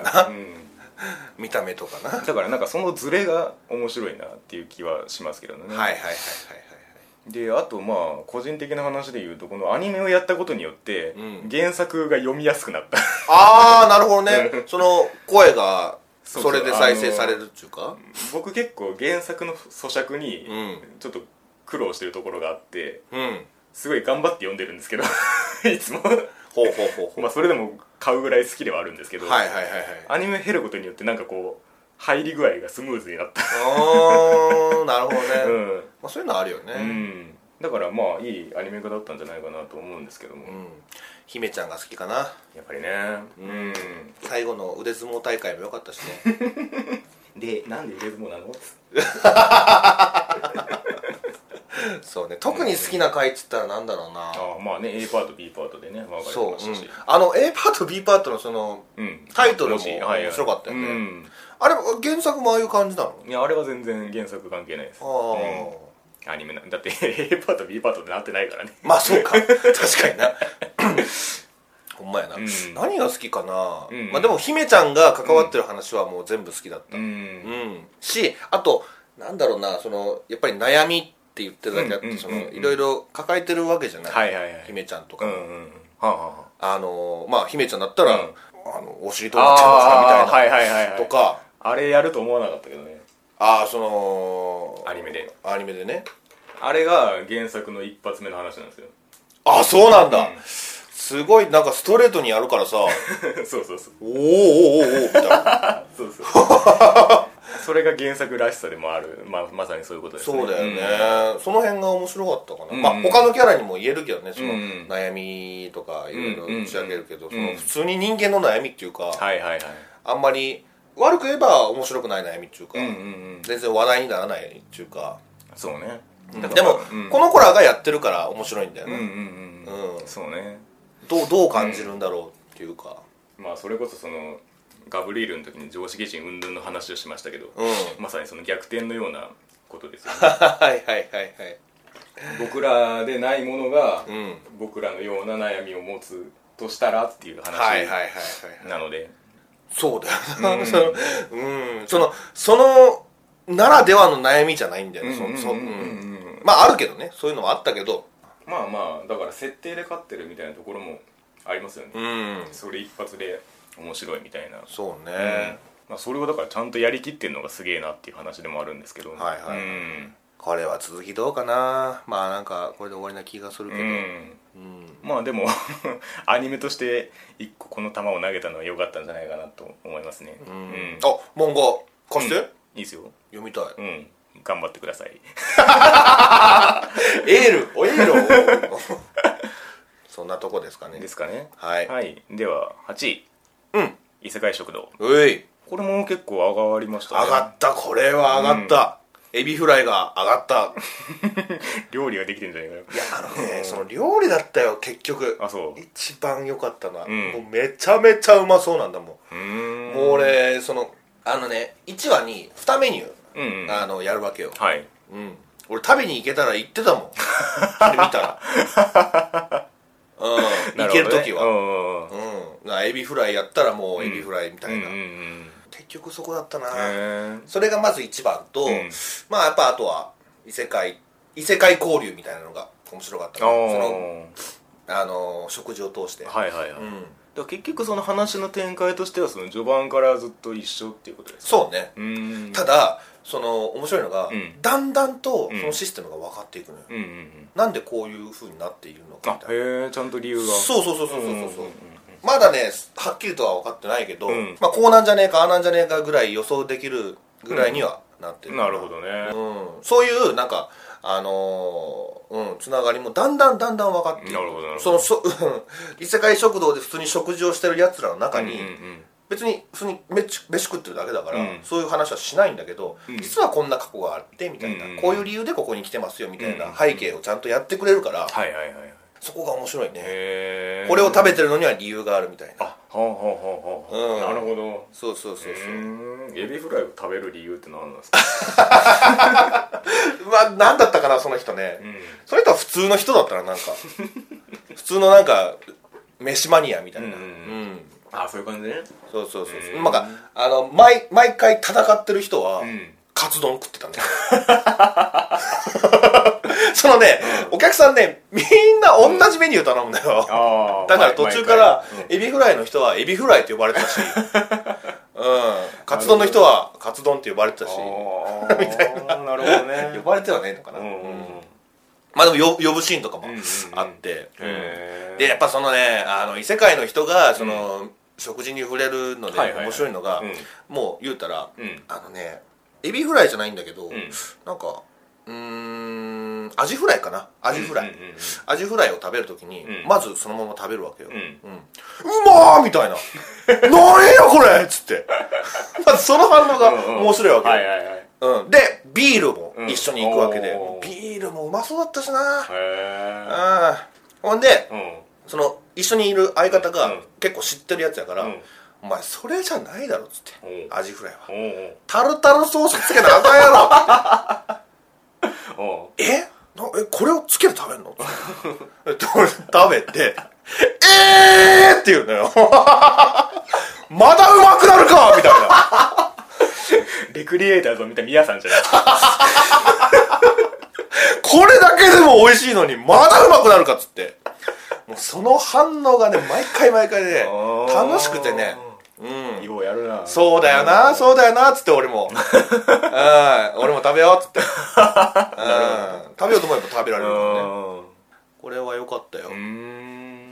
[SPEAKER 1] から、うん、[LAUGHS]
[SPEAKER 2] 見た目とかな。はい
[SPEAKER 1] だからなんかそのズレが面白いなっていう気はしますけどね。
[SPEAKER 2] はいはいはいはい
[SPEAKER 1] であとまあ個人的な話で言うとこのアニメをやったことによって、
[SPEAKER 2] うん。
[SPEAKER 1] 原作が読みやすくなった。
[SPEAKER 2] ああなるほどね。その声が
[SPEAKER 1] そ
[SPEAKER 2] れで再生されるっていうか？
[SPEAKER 1] 僕結構原作の咀嚼に
[SPEAKER 2] うん。
[SPEAKER 1] ちょっと苦労してるところがあって
[SPEAKER 2] うん。
[SPEAKER 1] すごい頑張って読んでるんですけど [LAUGHS] いつも。
[SPEAKER 2] ほうほうほう。[LAUGHS]
[SPEAKER 1] まあそれでも買うぐらい好きではあるんですけど、
[SPEAKER 2] はいはいはいはい。
[SPEAKER 1] アニメ減ることによってなんかこう入り具合がスムーズになった。
[SPEAKER 2] あーなるほどね、
[SPEAKER 1] うん、
[SPEAKER 2] まあ、そういうのあるよね。
[SPEAKER 1] うん、だからまあいいアニメ化だったんじゃないかなと思うんですけども、
[SPEAKER 2] うん。姫ちゃんが好きかな。
[SPEAKER 1] やっぱりね。うん。
[SPEAKER 2] 最後の腕相撲大会も良かったしね。[LAUGHS]
[SPEAKER 1] でなんで腕相撲なの？[LAUGHS]
[SPEAKER 2] そうね。特に好きな回っつったらなんだろうな。
[SPEAKER 1] ああまあね A パート B パートでね分かれて
[SPEAKER 2] そう、うん。
[SPEAKER 1] ましたし、
[SPEAKER 2] あの A パート B パートのその
[SPEAKER 1] うん。
[SPEAKER 2] タイトルも面白かったよね。
[SPEAKER 1] うん
[SPEAKER 2] あれ原作もああいう感じなの？
[SPEAKER 1] いやあれは全然原作関係ないです。
[SPEAKER 2] ああ、
[SPEAKER 1] うん。アニメなだって A パート B パートってなってないからね。
[SPEAKER 2] まあそうか。[LAUGHS] 確かにな。[LAUGHS] ほんまやな、
[SPEAKER 1] うん。
[SPEAKER 2] 何が好きかな、
[SPEAKER 1] うん。
[SPEAKER 2] まあでも姫ちゃんが関わってる話はもう全部好きだった。
[SPEAKER 1] う
[SPEAKER 2] うん、
[SPEAKER 1] ん
[SPEAKER 2] しあとなんだろうなそのやっぱり悩みって言ってるだけあって、そのいろいろ抱えてるわけじゃない、
[SPEAKER 1] はいはいはい。
[SPEAKER 2] 姫ちゃんとかも、
[SPEAKER 1] うんうんうん。はあはあは
[SPEAKER 2] あ。のまあ姫ちゃんだったら、
[SPEAKER 1] うん。
[SPEAKER 2] あのお尻どうなっちゃうのかみたいな、
[SPEAKER 1] はいはいはいはい。
[SPEAKER 2] とか
[SPEAKER 1] あれやると思わなかったけどね。
[SPEAKER 2] ああその
[SPEAKER 1] アニメで。
[SPEAKER 2] アニメでね。
[SPEAKER 1] あれが原作の一発目の話なんですよ。
[SPEAKER 2] ああそうなんだ、
[SPEAKER 1] うん。
[SPEAKER 2] すごいなんかストレートにやるからさ。[LAUGHS]
[SPEAKER 1] そうそうそう。
[SPEAKER 2] おーおーおーおーみたいな。[LAUGHS]
[SPEAKER 1] そうそう [LAUGHS] それが原作らしさでもある。まあまさにそういうことですね。
[SPEAKER 2] そうだよね、その辺が面白かったかな、
[SPEAKER 1] うん。
[SPEAKER 2] まあ他のキャラにも言えるけどね。その
[SPEAKER 1] うん。
[SPEAKER 2] 悩みとかいろいろ打ち上げるけど、
[SPEAKER 1] うん。
[SPEAKER 2] その普通に人間の悩みっていうか、
[SPEAKER 1] はいはいはい。
[SPEAKER 2] あんまり悪く言えば面白くない悩みっていうか、
[SPEAKER 1] うんうんうん。
[SPEAKER 2] 全然話題にならないっていうか、
[SPEAKER 1] そうね。
[SPEAKER 2] でも、
[SPEAKER 1] うん。
[SPEAKER 2] この子らがやってるから面白いんだよね、
[SPEAKER 1] うんうんうん
[SPEAKER 2] うん。
[SPEAKER 1] そうね。
[SPEAKER 2] どうどう感じるんだろうっていうか。
[SPEAKER 1] まあそれこそそのガブリールの時に常識人云々の話をしましたけど、
[SPEAKER 2] うん、
[SPEAKER 1] まさにその逆転のようなことですよね。[LAUGHS]
[SPEAKER 2] はいはいはいはい。
[SPEAKER 1] 僕らでないものが、
[SPEAKER 2] うん。
[SPEAKER 1] 僕らのような悩みを持つとしたらっていう話
[SPEAKER 2] はいはいはいはい。
[SPEAKER 1] なので、
[SPEAKER 2] そうだよな、
[SPEAKER 1] うん。
[SPEAKER 2] そのうん。そのそのならではの悩みじゃないんだよね、まああるけどね。そういうのもあったけど。
[SPEAKER 1] まあまあだから設定で勝ってるみたいなところもありますよね、
[SPEAKER 2] うん。
[SPEAKER 1] それ一発で面白いみたいな、
[SPEAKER 2] そう
[SPEAKER 1] うん。
[SPEAKER 2] ね、
[SPEAKER 1] まあ、それをだからちゃんとやりきってるのがすげえなっていう話でもあるんですけど。
[SPEAKER 2] はいはいはい
[SPEAKER 1] うん。
[SPEAKER 2] これは続きどうかな。まあなんかこれで終わりな気がするけど、
[SPEAKER 1] うん。
[SPEAKER 2] うん
[SPEAKER 1] まあでも [LAUGHS] アニメとして一個この球を投げたのは良かったんじゃないかなと思いますね。
[SPEAKER 2] う
[SPEAKER 1] うん。ん
[SPEAKER 2] あ漫画貸して、
[SPEAKER 1] うん。いいですよ。
[SPEAKER 2] 読みたい。
[SPEAKER 1] うん。頑張ってください。[LAUGHS]
[SPEAKER 2] エールおエールを。[LAUGHS] そんなとこですかね。
[SPEAKER 1] ですかね。
[SPEAKER 2] はい、
[SPEAKER 1] はい。では8位
[SPEAKER 2] うん。
[SPEAKER 1] 異世界食堂。
[SPEAKER 2] うい。
[SPEAKER 1] これも結構上がりましたね。
[SPEAKER 2] 上がった。これは上がった、エビフライが上がった。[LAUGHS]
[SPEAKER 1] 料理ができてんじゃないか
[SPEAKER 2] いやあのねその料理だったよ結局。
[SPEAKER 1] なあそう。
[SPEAKER 2] 一番良かったの
[SPEAKER 1] ん。
[SPEAKER 2] もうめちゃめちゃうまそうなんだも
[SPEAKER 1] うー
[SPEAKER 2] ん、
[SPEAKER 1] ん
[SPEAKER 2] もう俺そのあのね1話に2メニュー、
[SPEAKER 1] うんうん。
[SPEAKER 2] あのやるわけよ、
[SPEAKER 1] はい。
[SPEAKER 2] うん、俺食べに行けたら行ってたもん。そ [LAUGHS] れ見たら。うん。行ける時は。うんなエビフライやったらもうエビフライみたいな、
[SPEAKER 1] うんうん
[SPEAKER 2] 結局そこだったな、それがまず一番と、
[SPEAKER 1] うん。
[SPEAKER 2] まあやっぱあとは異世界異世界交流みたいなのが面白かったその
[SPEAKER 1] ー
[SPEAKER 2] あの食事を通して、
[SPEAKER 1] はいはいはい、
[SPEAKER 2] うん、
[SPEAKER 1] ら結局その話の展開としてはその序盤からずっと一緒っていうことです
[SPEAKER 2] そうね、ただその面白いのが、
[SPEAKER 1] うん。
[SPEAKER 2] だんだんと
[SPEAKER 1] うん
[SPEAKER 2] そのシステムが分かっていくのよ、
[SPEAKER 1] うん。うんうん
[SPEAKER 2] なんでこういうふうになっているのか
[SPEAKER 1] あ
[SPEAKER 2] みたいな。
[SPEAKER 1] へえちゃんと理由が。
[SPEAKER 2] そうそうそうそうそうそう、
[SPEAKER 1] んんん
[SPEAKER 2] まだねはっきりとは分かってないけど、
[SPEAKER 1] うん。
[SPEAKER 2] まあ、こうなんじゃねえかああなんじゃねえかぐらい予想できるぐらいにはなってる、
[SPEAKER 1] なるほどね、
[SPEAKER 2] うん、そういうなんかあのーうんつながりもだんだんだんだん分かって
[SPEAKER 1] なるほどなるほど。
[SPEAKER 2] そのそ異世界食堂で普通に食事をしてるやつらの中に、
[SPEAKER 1] うんうんうん。
[SPEAKER 2] 別に普通に飯飯食ってるだけだから、
[SPEAKER 1] うん。
[SPEAKER 2] そういう話はしないんだけど、
[SPEAKER 1] うん。
[SPEAKER 2] 実はこんな過去があってみたいな、
[SPEAKER 1] うん。
[SPEAKER 2] こういう理由でここに来てますよみたいな
[SPEAKER 1] うん。
[SPEAKER 2] 背景をちゃんとやってくれるから、
[SPEAKER 1] はいはいはいはい
[SPEAKER 2] そこが面白いね。これを食べてるのには理由があるみたいな。
[SPEAKER 1] あほうほうほうほう、
[SPEAKER 2] うん。
[SPEAKER 1] なるほど。
[SPEAKER 2] そうそうそうそう。
[SPEAKER 1] エビフライを食べる理由って何なんですか？
[SPEAKER 2] うわ何だったかなその人ね、
[SPEAKER 1] うん。
[SPEAKER 2] その人は普通の人だったらなんか。[LAUGHS] 普通のなんか飯マニアみたいな。
[SPEAKER 1] うんうんうん。あそういう感じね。
[SPEAKER 2] そうそうそうそう。
[SPEAKER 1] うん
[SPEAKER 2] なんかあの毎毎回戦ってる人は、
[SPEAKER 1] うん。
[SPEAKER 2] カツ丼食ってたんだよ [LAUGHS] [LAUGHS] そのね、お客さんねみんな同じメニュー頼むんだよ、[LAUGHS] だから途中からエビフライの人はエビフライって呼ばれてたし、[LAUGHS] うん、カツ丼の人はカツ丼って呼ばれてたし。
[SPEAKER 1] みたいな。なるほどね。
[SPEAKER 2] 呼ばれてはねえのかな、まあでもよ呼ぶシーンとかもあって、でやっぱそのねあの異世界の人がその、食事に触れるので面白いのが、
[SPEAKER 1] うん。
[SPEAKER 2] もう言うたら、
[SPEAKER 1] うん。
[SPEAKER 2] あのねエビフライじゃないんだけど、
[SPEAKER 1] ん。
[SPEAKER 2] なんかうアジフライかな。アジフライ、
[SPEAKER 1] うんうんうんうん。
[SPEAKER 2] アジフライを食べるときに、
[SPEAKER 1] うん。
[SPEAKER 2] まずそのまま食べるわけよ、
[SPEAKER 1] うん。
[SPEAKER 2] うん。うまーみたいな。[LAUGHS] 何やこれっつって。[LAUGHS] まずその反応が面白いわけよ、
[SPEAKER 1] はいはいはい。
[SPEAKER 2] うん、でビールも一緒に行くわけで、
[SPEAKER 1] うんおー。
[SPEAKER 2] ビールもうまそうだったしな。
[SPEAKER 1] へえ
[SPEAKER 2] うん。ほんで
[SPEAKER 1] うん。
[SPEAKER 2] その一緒にいる相方が
[SPEAKER 1] うん。
[SPEAKER 2] 結構知ってるやつやから、
[SPEAKER 1] うん。
[SPEAKER 2] お前それじゃないだろっつって
[SPEAKER 1] う。ん
[SPEAKER 2] アジフライは。
[SPEAKER 1] おう。
[SPEAKER 2] タルタルソースつけなあかんやろ。[LAUGHS]
[SPEAKER 1] おう。
[SPEAKER 2] え？なえこれをつけて食べんの？って。俺食べてえーって言うのよ。[LAUGHS] まだうまくなるか！みたいな。
[SPEAKER 1] レクリエイターズを見た皆さんじゃない？[LAUGHS]
[SPEAKER 2] これだけでも美味しいのにまだうまくなるかっつって。もうその反応がね毎回毎回で、楽しくてねうん。
[SPEAKER 1] ようやるな。
[SPEAKER 2] そうだよなそうだよなっつって俺も。[LAUGHS] うん。俺も食べようっつって。[LAUGHS] うん。食べようと思えば食べられるからね。これは良かったよ。うん。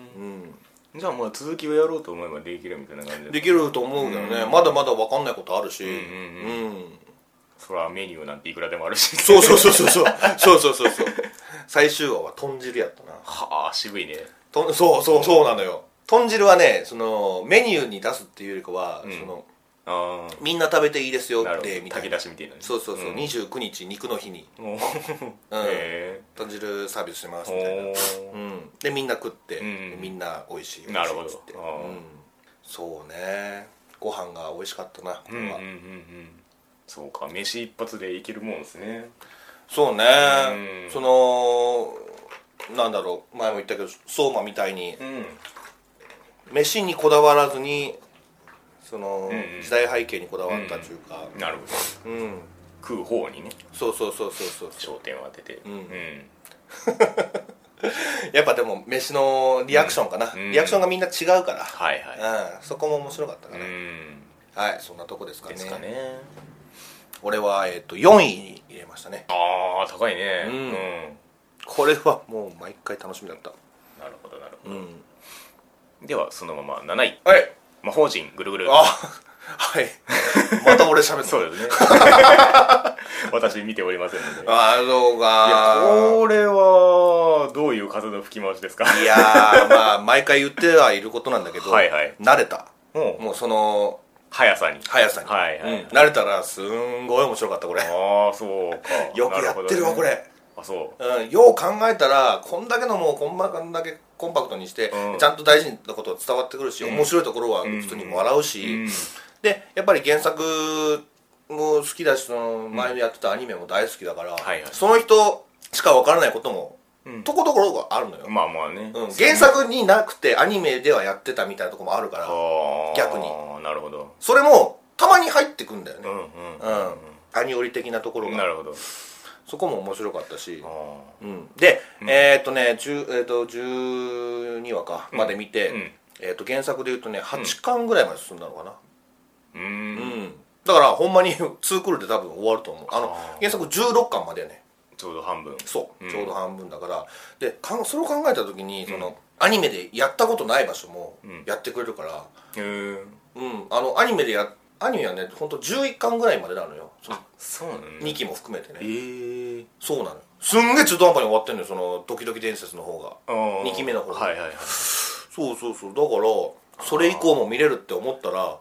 [SPEAKER 1] じゃあもう続きをやろうと思えばできるみたいな感じで
[SPEAKER 2] きると思うけどね、まだまだ分かんないことあるし。
[SPEAKER 1] うんそらメニューなんていくらでもあるし。
[SPEAKER 2] そうそうそうそうそう。[LAUGHS] そうそうそうそう。最終話は豚汁やったな。
[SPEAKER 1] はあ渋いね。
[SPEAKER 2] そうそうそうなのよ。豚汁はねそのメニューに出すっていうよりかは、
[SPEAKER 1] うん。
[SPEAKER 2] その
[SPEAKER 1] あ
[SPEAKER 2] みんな食べていいですよってみたいな。
[SPEAKER 1] 炊き出しみたいなね。
[SPEAKER 2] そうそうそう、
[SPEAKER 1] ん。
[SPEAKER 2] 29日肉の日に。
[SPEAKER 1] おー。
[SPEAKER 2] うん。
[SPEAKER 1] へ
[SPEAKER 2] 豚汁サービスします
[SPEAKER 1] え
[SPEAKER 2] みたいな。
[SPEAKER 1] おー。
[SPEAKER 2] うん、でみんな食って、
[SPEAKER 1] うん
[SPEAKER 2] みんな美味しい美味しい
[SPEAKER 1] なるほど。
[SPEAKER 2] っつって、
[SPEAKER 1] あー。
[SPEAKER 2] うん、そうね。ご飯が美味しかったなこれは、
[SPEAKER 1] うんうんうんうん。そうか飯一発でいけるもんですね。
[SPEAKER 2] そうね、
[SPEAKER 1] うん。
[SPEAKER 2] そのなんだろう前も言ったけど相馬みたいに
[SPEAKER 1] うん
[SPEAKER 2] 飯にこだわらずにその、
[SPEAKER 1] うんうん。
[SPEAKER 2] 時代背景にこだわったというか。
[SPEAKER 1] なるほど。
[SPEAKER 2] うん、
[SPEAKER 1] 食う方にね。
[SPEAKER 2] そうそうそうそうそう
[SPEAKER 1] 焦点を当てて。
[SPEAKER 2] うん。
[SPEAKER 1] うん。[LAUGHS]
[SPEAKER 2] やっぱでも飯のリアクションかな、
[SPEAKER 1] うん。
[SPEAKER 2] リアクションがみんな違うから、
[SPEAKER 1] はいは
[SPEAKER 2] うん、そこも面白かったか
[SPEAKER 1] い
[SPEAKER 2] ら、
[SPEAKER 1] うん。
[SPEAKER 2] はいそんなとこですかね。
[SPEAKER 1] ですかね。
[SPEAKER 2] 俺は、えっと4位に入れましたね。
[SPEAKER 1] ああ高いね。
[SPEAKER 2] うん。
[SPEAKER 1] うん。
[SPEAKER 2] これはもう毎回楽しみだった。
[SPEAKER 1] なるほどなるほ
[SPEAKER 2] うん。
[SPEAKER 1] どではそのまま7位。
[SPEAKER 2] はい。
[SPEAKER 1] 魔法陣ぐるぐる。
[SPEAKER 2] あはい。また俺喋って
[SPEAKER 1] そうですね。[LAUGHS] 私見ておりませんので。い
[SPEAKER 2] ああそう
[SPEAKER 1] や
[SPEAKER 2] か
[SPEAKER 1] これはどういう風の吹き回しですか？
[SPEAKER 2] いやーまあ毎回言ってはいることなんだけど
[SPEAKER 1] はいはい。
[SPEAKER 2] 慣れた。
[SPEAKER 1] もう
[SPEAKER 2] もうその
[SPEAKER 1] 速さに。
[SPEAKER 2] 速さに、
[SPEAKER 1] はいはい。
[SPEAKER 2] うん。慣れたらすんごい面白かったこれ。
[SPEAKER 1] ああそうか。
[SPEAKER 2] よくやってるわこれ
[SPEAKER 1] あそう。
[SPEAKER 2] うん、よう考えたらこんだけのもうこんだけコンパクトにして、
[SPEAKER 1] うん。
[SPEAKER 2] ちゃんと大事なことが伝わってくるし、
[SPEAKER 1] うん。
[SPEAKER 2] 面白いところは普通に笑うし、
[SPEAKER 1] うん。
[SPEAKER 2] でやっぱり原作も好きだしその前やってたアニメも大好きだから、
[SPEAKER 1] はいはい。
[SPEAKER 2] その人しかわからないことも、
[SPEAKER 1] うん。
[SPEAKER 2] とこところがあるのよ、
[SPEAKER 1] まあまあね。
[SPEAKER 2] うん、原作になくてアニメではやってたみたいなとこもあるから逆に。
[SPEAKER 1] なるほど。
[SPEAKER 2] それもたまに入ってくんだよね、
[SPEAKER 1] うん
[SPEAKER 2] うん
[SPEAKER 1] うん
[SPEAKER 2] アニオリ的なところが。
[SPEAKER 1] うんなるほど
[SPEAKER 2] そこも面白かったし。
[SPEAKER 1] あ、
[SPEAKER 2] うん、で、
[SPEAKER 1] うん。
[SPEAKER 2] えーっとね、10えーっと12話か、
[SPEAKER 1] うん
[SPEAKER 2] まで見て、
[SPEAKER 1] うん。
[SPEAKER 2] えーっと原作で言うとね8巻ぐらいまで進んだのかな、
[SPEAKER 1] ーう
[SPEAKER 2] うん。んだからほんまに [LAUGHS] 2クールで多分終わると思う。あの原作16巻までやね。
[SPEAKER 1] ちょうど半分。
[SPEAKER 2] そう、
[SPEAKER 1] うん。
[SPEAKER 2] ちょうど半分だから。でかんそれを考えた時にその、アニメでやったことない場所も
[SPEAKER 1] うん。
[SPEAKER 2] やってくれるから、
[SPEAKER 1] へえ
[SPEAKER 2] うん。あのアニメでやアニメはね。本当11巻ぐらいまでなのよ。その
[SPEAKER 1] そうなのね
[SPEAKER 2] 2期も含めてね。
[SPEAKER 1] ええ。
[SPEAKER 2] そうなの。よすんげえ中途半端に終わってんのよそのドキドキ伝説の方が。
[SPEAKER 1] あー。
[SPEAKER 2] 二期目の方
[SPEAKER 1] はいはいはい。
[SPEAKER 2] そうそうそう。だからそれ以降も見れるって思ったら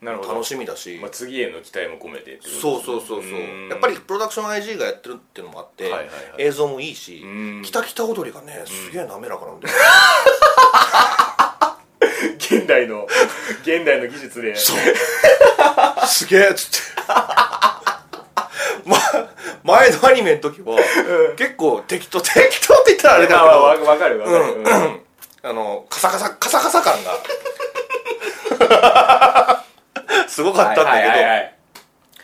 [SPEAKER 1] なるほど。
[SPEAKER 2] 楽しみだし、
[SPEAKER 1] まあ、次への期待も込めて
[SPEAKER 2] そうそうそうそう。やっぱりプロダクション IG がやってるっていうのもあって、
[SPEAKER 1] はいはいはい。
[SPEAKER 2] 映像もいいし
[SPEAKER 1] ん「
[SPEAKER 2] きたきた踊り」がねすげえ滑らかなんだよ、[LAUGHS]
[SPEAKER 1] 現代の現代の技術で
[SPEAKER 2] そうすげえっつって。[LAUGHS] ま前のアニメの時は、結構適当 [LAUGHS] 適当って言ったらあれだけど、
[SPEAKER 1] まあわわかるわかる、うん
[SPEAKER 2] あのカサカサカサカサ感が。[LAUGHS] すごかったんだけど、
[SPEAKER 1] はいはいはいはい。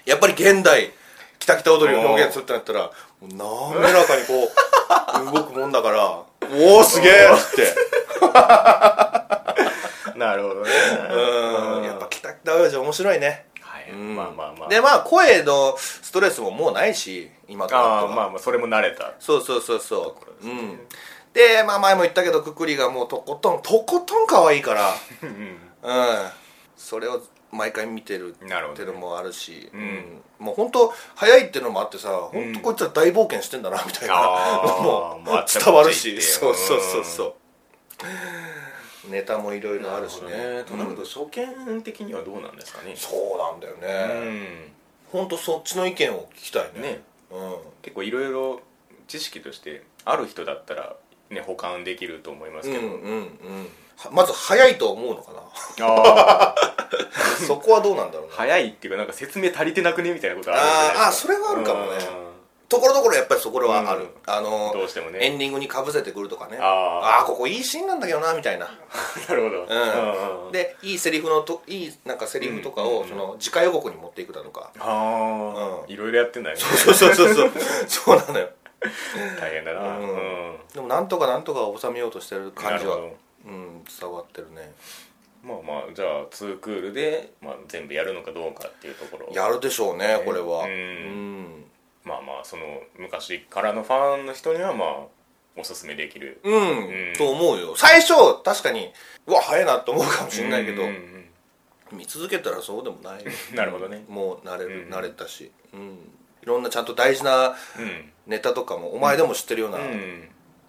[SPEAKER 2] やっぱり現代「きたきた踊り」を表現するってなったら滑らかにこう動くもんだからおおすげえっつって。
[SPEAKER 1] なるほどね。
[SPEAKER 2] うん。やっぱ「きたきた踊り」面白いね
[SPEAKER 1] まあまあまあ。
[SPEAKER 2] でまあ声のストレスももうないし今と
[SPEAKER 1] ああまあまあそれも慣れた。
[SPEAKER 2] そうそうそうそう。
[SPEAKER 1] ですね。
[SPEAKER 2] うん。でまあ前も言ったけどくくりがもうとことんとことん可愛いから。
[SPEAKER 1] うん。
[SPEAKER 2] うん。それを毎回見てるっていうのもあるし、
[SPEAKER 1] ん。
[SPEAKER 2] もう本当早いっていうのもあってさ本当こいつは大冒険してんだなみたいな。も [LAUGHS]
[SPEAKER 1] もう
[SPEAKER 2] 伝わるし。そうそうそうそうネタもいろいろあるしね。
[SPEAKER 1] となると初見的にはどうなんですかね？
[SPEAKER 2] そうなんだよ
[SPEAKER 1] う
[SPEAKER 2] ね、
[SPEAKER 1] ん。
[SPEAKER 2] 本当そっちの意見を聞きたいね。
[SPEAKER 1] ね。
[SPEAKER 2] うん。
[SPEAKER 1] 結構いろいろ知識としてある人だったらね保管できると思いますけど、
[SPEAKER 2] うんうんうん。はまず早いと思うのかな？
[SPEAKER 1] ああ [LAUGHS]
[SPEAKER 2] そこはどうなんだろうな
[SPEAKER 1] 早いっていうかなんか説明足りてなくね？みたいなことある
[SPEAKER 2] あーあそれはあるかもねところどころやっぱりそこはある、
[SPEAKER 1] うん。
[SPEAKER 2] あの
[SPEAKER 1] どうしてもね。
[SPEAKER 2] エンディングにかぶせてくるとかね。
[SPEAKER 1] あ
[SPEAKER 2] あーここいいシーンなんだけどなみたいな、
[SPEAKER 1] なるほど、
[SPEAKER 2] うん。
[SPEAKER 1] うん
[SPEAKER 2] でいいセリフのといいなんかセリフとかを、
[SPEAKER 1] うん。
[SPEAKER 2] その次回予告に持っていくだとか、
[SPEAKER 1] ああ、
[SPEAKER 2] うん。
[SPEAKER 1] いろいろやってんだよね。
[SPEAKER 2] そうそうそうそうそう。[LAUGHS] なのよ。
[SPEAKER 1] 大変だな。
[SPEAKER 2] うん。
[SPEAKER 1] うん。
[SPEAKER 2] でもなんとかなんとか収めようとしてる感じはうん伝わってるね。
[SPEAKER 1] まあまあじゃあ2クールで、まあ、全部やるのかどうかっていうところ。
[SPEAKER 2] やるでしょうねこれは。
[SPEAKER 1] うん
[SPEAKER 2] うん
[SPEAKER 1] まあまあその昔からのファンの人にはまあおすすめできる。
[SPEAKER 2] うん、
[SPEAKER 1] うん。
[SPEAKER 2] と思うよ。最初確かにうわ早いなと思うかもしれないけど、
[SPEAKER 1] うんうん
[SPEAKER 2] 見続けたらそうでもない [LAUGHS]
[SPEAKER 1] なるほどね。
[SPEAKER 2] もう慣れる、
[SPEAKER 1] うん
[SPEAKER 2] 慣れたし、うん、いろんなちゃんと大事な
[SPEAKER 1] うん。
[SPEAKER 2] ネタとかもお前でも知ってるような、
[SPEAKER 1] うん。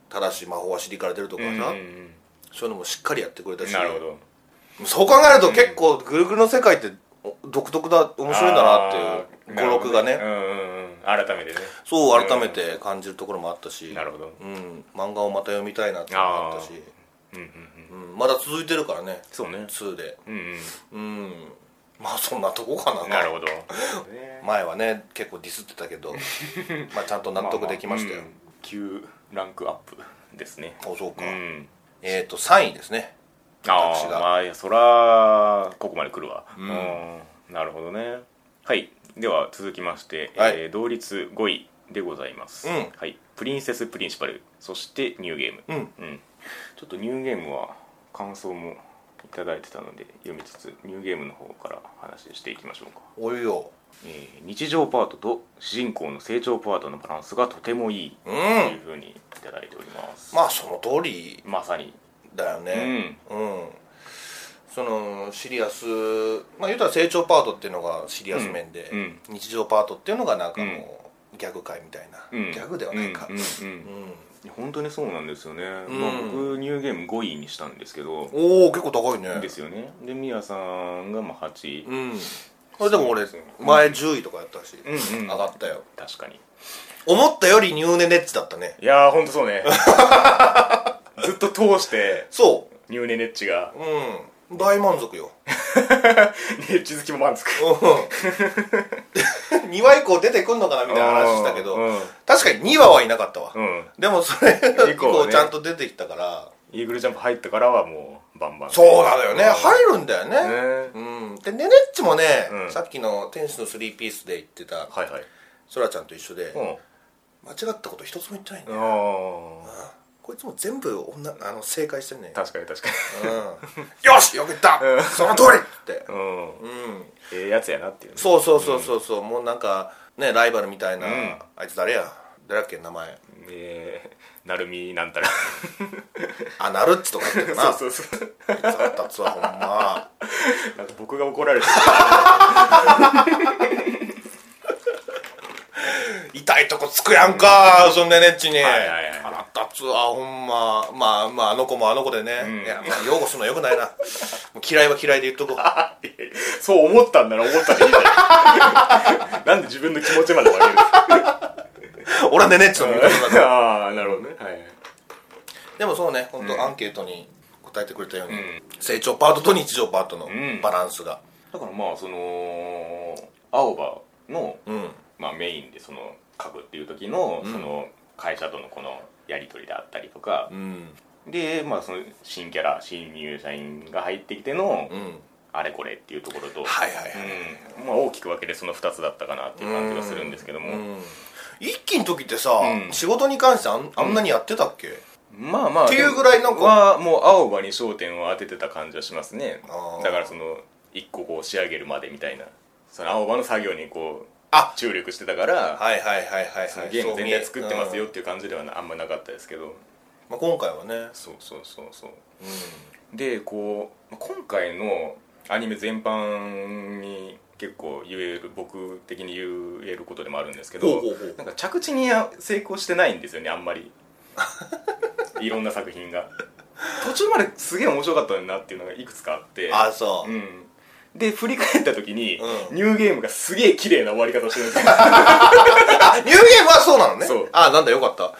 [SPEAKER 2] 正しい魔法は尻から出るとかさ、
[SPEAKER 1] うんうん
[SPEAKER 2] そういうのもしっかりやってくれたし。
[SPEAKER 1] うんなるほど。
[SPEAKER 2] そう考えると結構ぐるぐるの世界ってお独特だ面白いんだなっていう語録がね
[SPEAKER 1] なるほどうんうんうん改めてね。
[SPEAKER 2] そう改めて感じるところもあったし、
[SPEAKER 1] なるほど。
[SPEAKER 2] うん、漫画をまた読みたいなっていうのもあったし、
[SPEAKER 1] うんうんうん
[SPEAKER 2] うん、まだ続いてるからね。
[SPEAKER 1] そうね。
[SPEAKER 2] 2で。
[SPEAKER 1] うん
[SPEAKER 2] うん。まあそんなとこかな
[SPEAKER 1] うんなるほど。[LAUGHS]
[SPEAKER 2] 前はね結構ディスってたけど。[LAUGHS] まあちゃんと納得できましたよ、
[SPEAKER 1] ああ。うん。急ランクアップですね。
[SPEAKER 2] あそうか、
[SPEAKER 1] うん。
[SPEAKER 2] えっ、と3位ですね。
[SPEAKER 1] あ
[SPEAKER 2] 私が。
[SPEAKER 1] あまあいやそらここまで来るわ。
[SPEAKER 2] うん。
[SPEAKER 1] うん。なるほどね。はいでは続きまして、
[SPEAKER 2] はい。
[SPEAKER 1] えー同率5位でございます、
[SPEAKER 2] うん。
[SPEAKER 1] はい、プリンセスプリンシパル。そしてニューゲーム、
[SPEAKER 2] うん。
[SPEAKER 1] ちょっとニューゲームは感想もいただいてたので読みつつニューゲームの方から話していきましょうか、
[SPEAKER 2] おいよ
[SPEAKER 1] えー日常パートと主人公の成長パートのバランスがとてもいい。と
[SPEAKER 2] うん。
[SPEAKER 1] いうふうにいただいております、
[SPEAKER 2] まあその通り
[SPEAKER 1] まさに。
[SPEAKER 2] だよね。うん、そのシリアスまあ言うたら成長パートっていうのがシリアス面で、
[SPEAKER 1] うんうん。
[SPEAKER 2] 日常パートっていうのがなんかもう、ギャグ界みたいな、
[SPEAKER 1] うん。
[SPEAKER 2] ギャグではないか。
[SPEAKER 1] うんうんうん。本当にそうなんですよね、
[SPEAKER 2] ん。
[SPEAKER 1] まあ、僕ニューゲーム5位にしたんですけど。
[SPEAKER 2] おお結構高いね。
[SPEAKER 1] ですよね。でミヤさんがまあ8位、
[SPEAKER 2] うん。これでも俺前10位とかやったし、
[SPEAKER 1] うんうん。
[SPEAKER 2] 上がったよ。
[SPEAKER 1] 確かに。
[SPEAKER 2] 思ったよりニューネネッチだったね。
[SPEAKER 1] いやー本当そうね。[LAUGHS] ずっと通して
[SPEAKER 2] そ
[SPEAKER 1] ニューネネッチが。
[SPEAKER 2] ううん大満足よ。
[SPEAKER 1] ネッチ好きも満足。
[SPEAKER 2] うん。2話以降出てくんのかなみたいな話したけど、
[SPEAKER 1] うん。
[SPEAKER 2] 確かに2話はいなかったわ、
[SPEAKER 1] うん。
[SPEAKER 2] でもそれ以
[SPEAKER 1] 以降
[SPEAKER 2] ちゃんと出てきたから、
[SPEAKER 1] イーグルジャンプ入ってからはもうバンバン。
[SPEAKER 2] そうなのよね、
[SPEAKER 1] うん。
[SPEAKER 2] 入るんだよね。
[SPEAKER 1] ね。
[SPEAKER 2] うん。でネネッチもね、
[SPEAKER 1] うん。
[SPEAKER 2] さっきの天使のスリーピースで言ってた
[SPEAKER 1] はいはい。
[SPEAKER 2] そらちゃんと一緒で、
[SPEAKER 1] うん。
[SPEAKER 2] 間違ったこと一つも言ってないんだよ、
[SPEAKER 1] あ
[SPEAKER 2] こいつも全部女あの正解してんね
[SPEAKER 1] ー確かに確か
[SPEAKER 2] うん、よしよく言った、
[SPEAKER 1] うん。
[SPEAKER 2] その通りって。
[SPEAKER 1] にうん。
[SPEAKER 2] うん。
[SPEAKER 1] ええやつやなっていうね。
[SPEAKER 2] そうそうそうそうそう、もうなんかねライバルみたいな、
[SPEAKER 1] うん。
[SPEAKER 2] あいつ誰や？誰だっけ名前。
[SPEAKER 1] えー、なるみなんたら。
[SPEAKER 2] あナルッチとかってな。
[SPEAKER 1] そうそうそう。
[SPEAKER 2] 腹立つわほんま。
[SPEAKER 1] なんか僕が怒られてる。[LAUGHS]
[SPEAKER 2] 痛いとこつくやんかそんなネッチに、
[SPEAKER 1] はいはいはい
[SPEAKER 2] 腹立つわほんままあまああの子もあの子でね、
[SPEAKER 1] うん。
[SPEAKER 2] いや、まあ、擁護するのよくないな。[LAUGHS] 嫌いは嫌いで言っとこう。[LAUGHS]
[SPEAKER 1] そう思ったんなら思ったでいいじゃん。[LAUGHS] なんで自分の気持ちまで分ける
[SPEAKER 2] 俺はねねっちの味方だから。
[SPEAKER 1] ああなるほどね。はい
[SPEAKER 2] でもそうね本当、
[SPEAKER 1] うん。
[SPEAKER 2] アンケートに答えてくれたように、
[SPEAKER 1] うん。
[SPEAKER 2] 成長パートと日常パートの
[SPEAKER 1] ん。
[SPEAKER 2] バランスが。
[SPEAKER 1] だからまあその青葉の、
[SPEAKER 2] うん。
[SPEAKER 1] まあ、メインでその書くっていう時の,、
[SPEAKER 2] うん。
[SPEAKER 1] その会社とのこのやり取りであったりとか。
[SPEAKER 2] う、ん。
[SPEAKER 1] でまあその新キャラ新入社員が入ってきての、
[SPEAKER 2] うん。
[SPEAKER 1] あれこれっていうところと、
[SPEAKER 2] はいはいはい
[SPEAKER 1] うん。まあ、大きく分けてその2つだったかなっていう感じがするんですけども、
[SPEAKER 2] うん。一期の時ってさ、
[SPEAKER 1] うん。
[SPEAKER 2] 仕事に関してあんあんなにやってたっけ、
[SPEAKER 1] まあまあ
[SPEAKER 2] っていうぐらいなんか。
[SPEAKER 1] はもう青葉に焦点を当ててた感じはしますね。
[SPEAKER 2] あー。
[SPEAKER 1] だからその一個こう仕上げるまでみたいな。その青葉の作業にこう
[SPEAKER 2] あ
[SPEAKER 1] 注力してたから、
[SPEAKER 2] はいはいはいはいはい。
[SPEAKER 1] そのゲーム全体作ってますよっていう感じではなあんまなかったですけど。
[SPEAKER 2] まあ、今回はね、
[SPEAKER 1] そうそうそうそう。
[SPEAKER 2] う
[SPEAKER 1] でこうまあ今回のアニメ全般に結構言える僕的に言えることでもあるんですけどなんか着地に成功してないんですよねあんまり。[LAUGHS] いろんな作品が。途中まですげえ面白かったなっていうのがいくつかあって。
[SPEAKER 2] ん、あそう、
[SPEAKER 1] うんで振り返った時に、
[SPEAKER 2] うん。
[SPEAKER 1] ニューゲームがすげえ綺麗な終わり方をしてるんですよ。[LAUGHS]
[SPEAKER 2] あニューゲームはそうなのね。
[SPEAKER 1] そう。
[SPEAKER 2] あなんだよかった。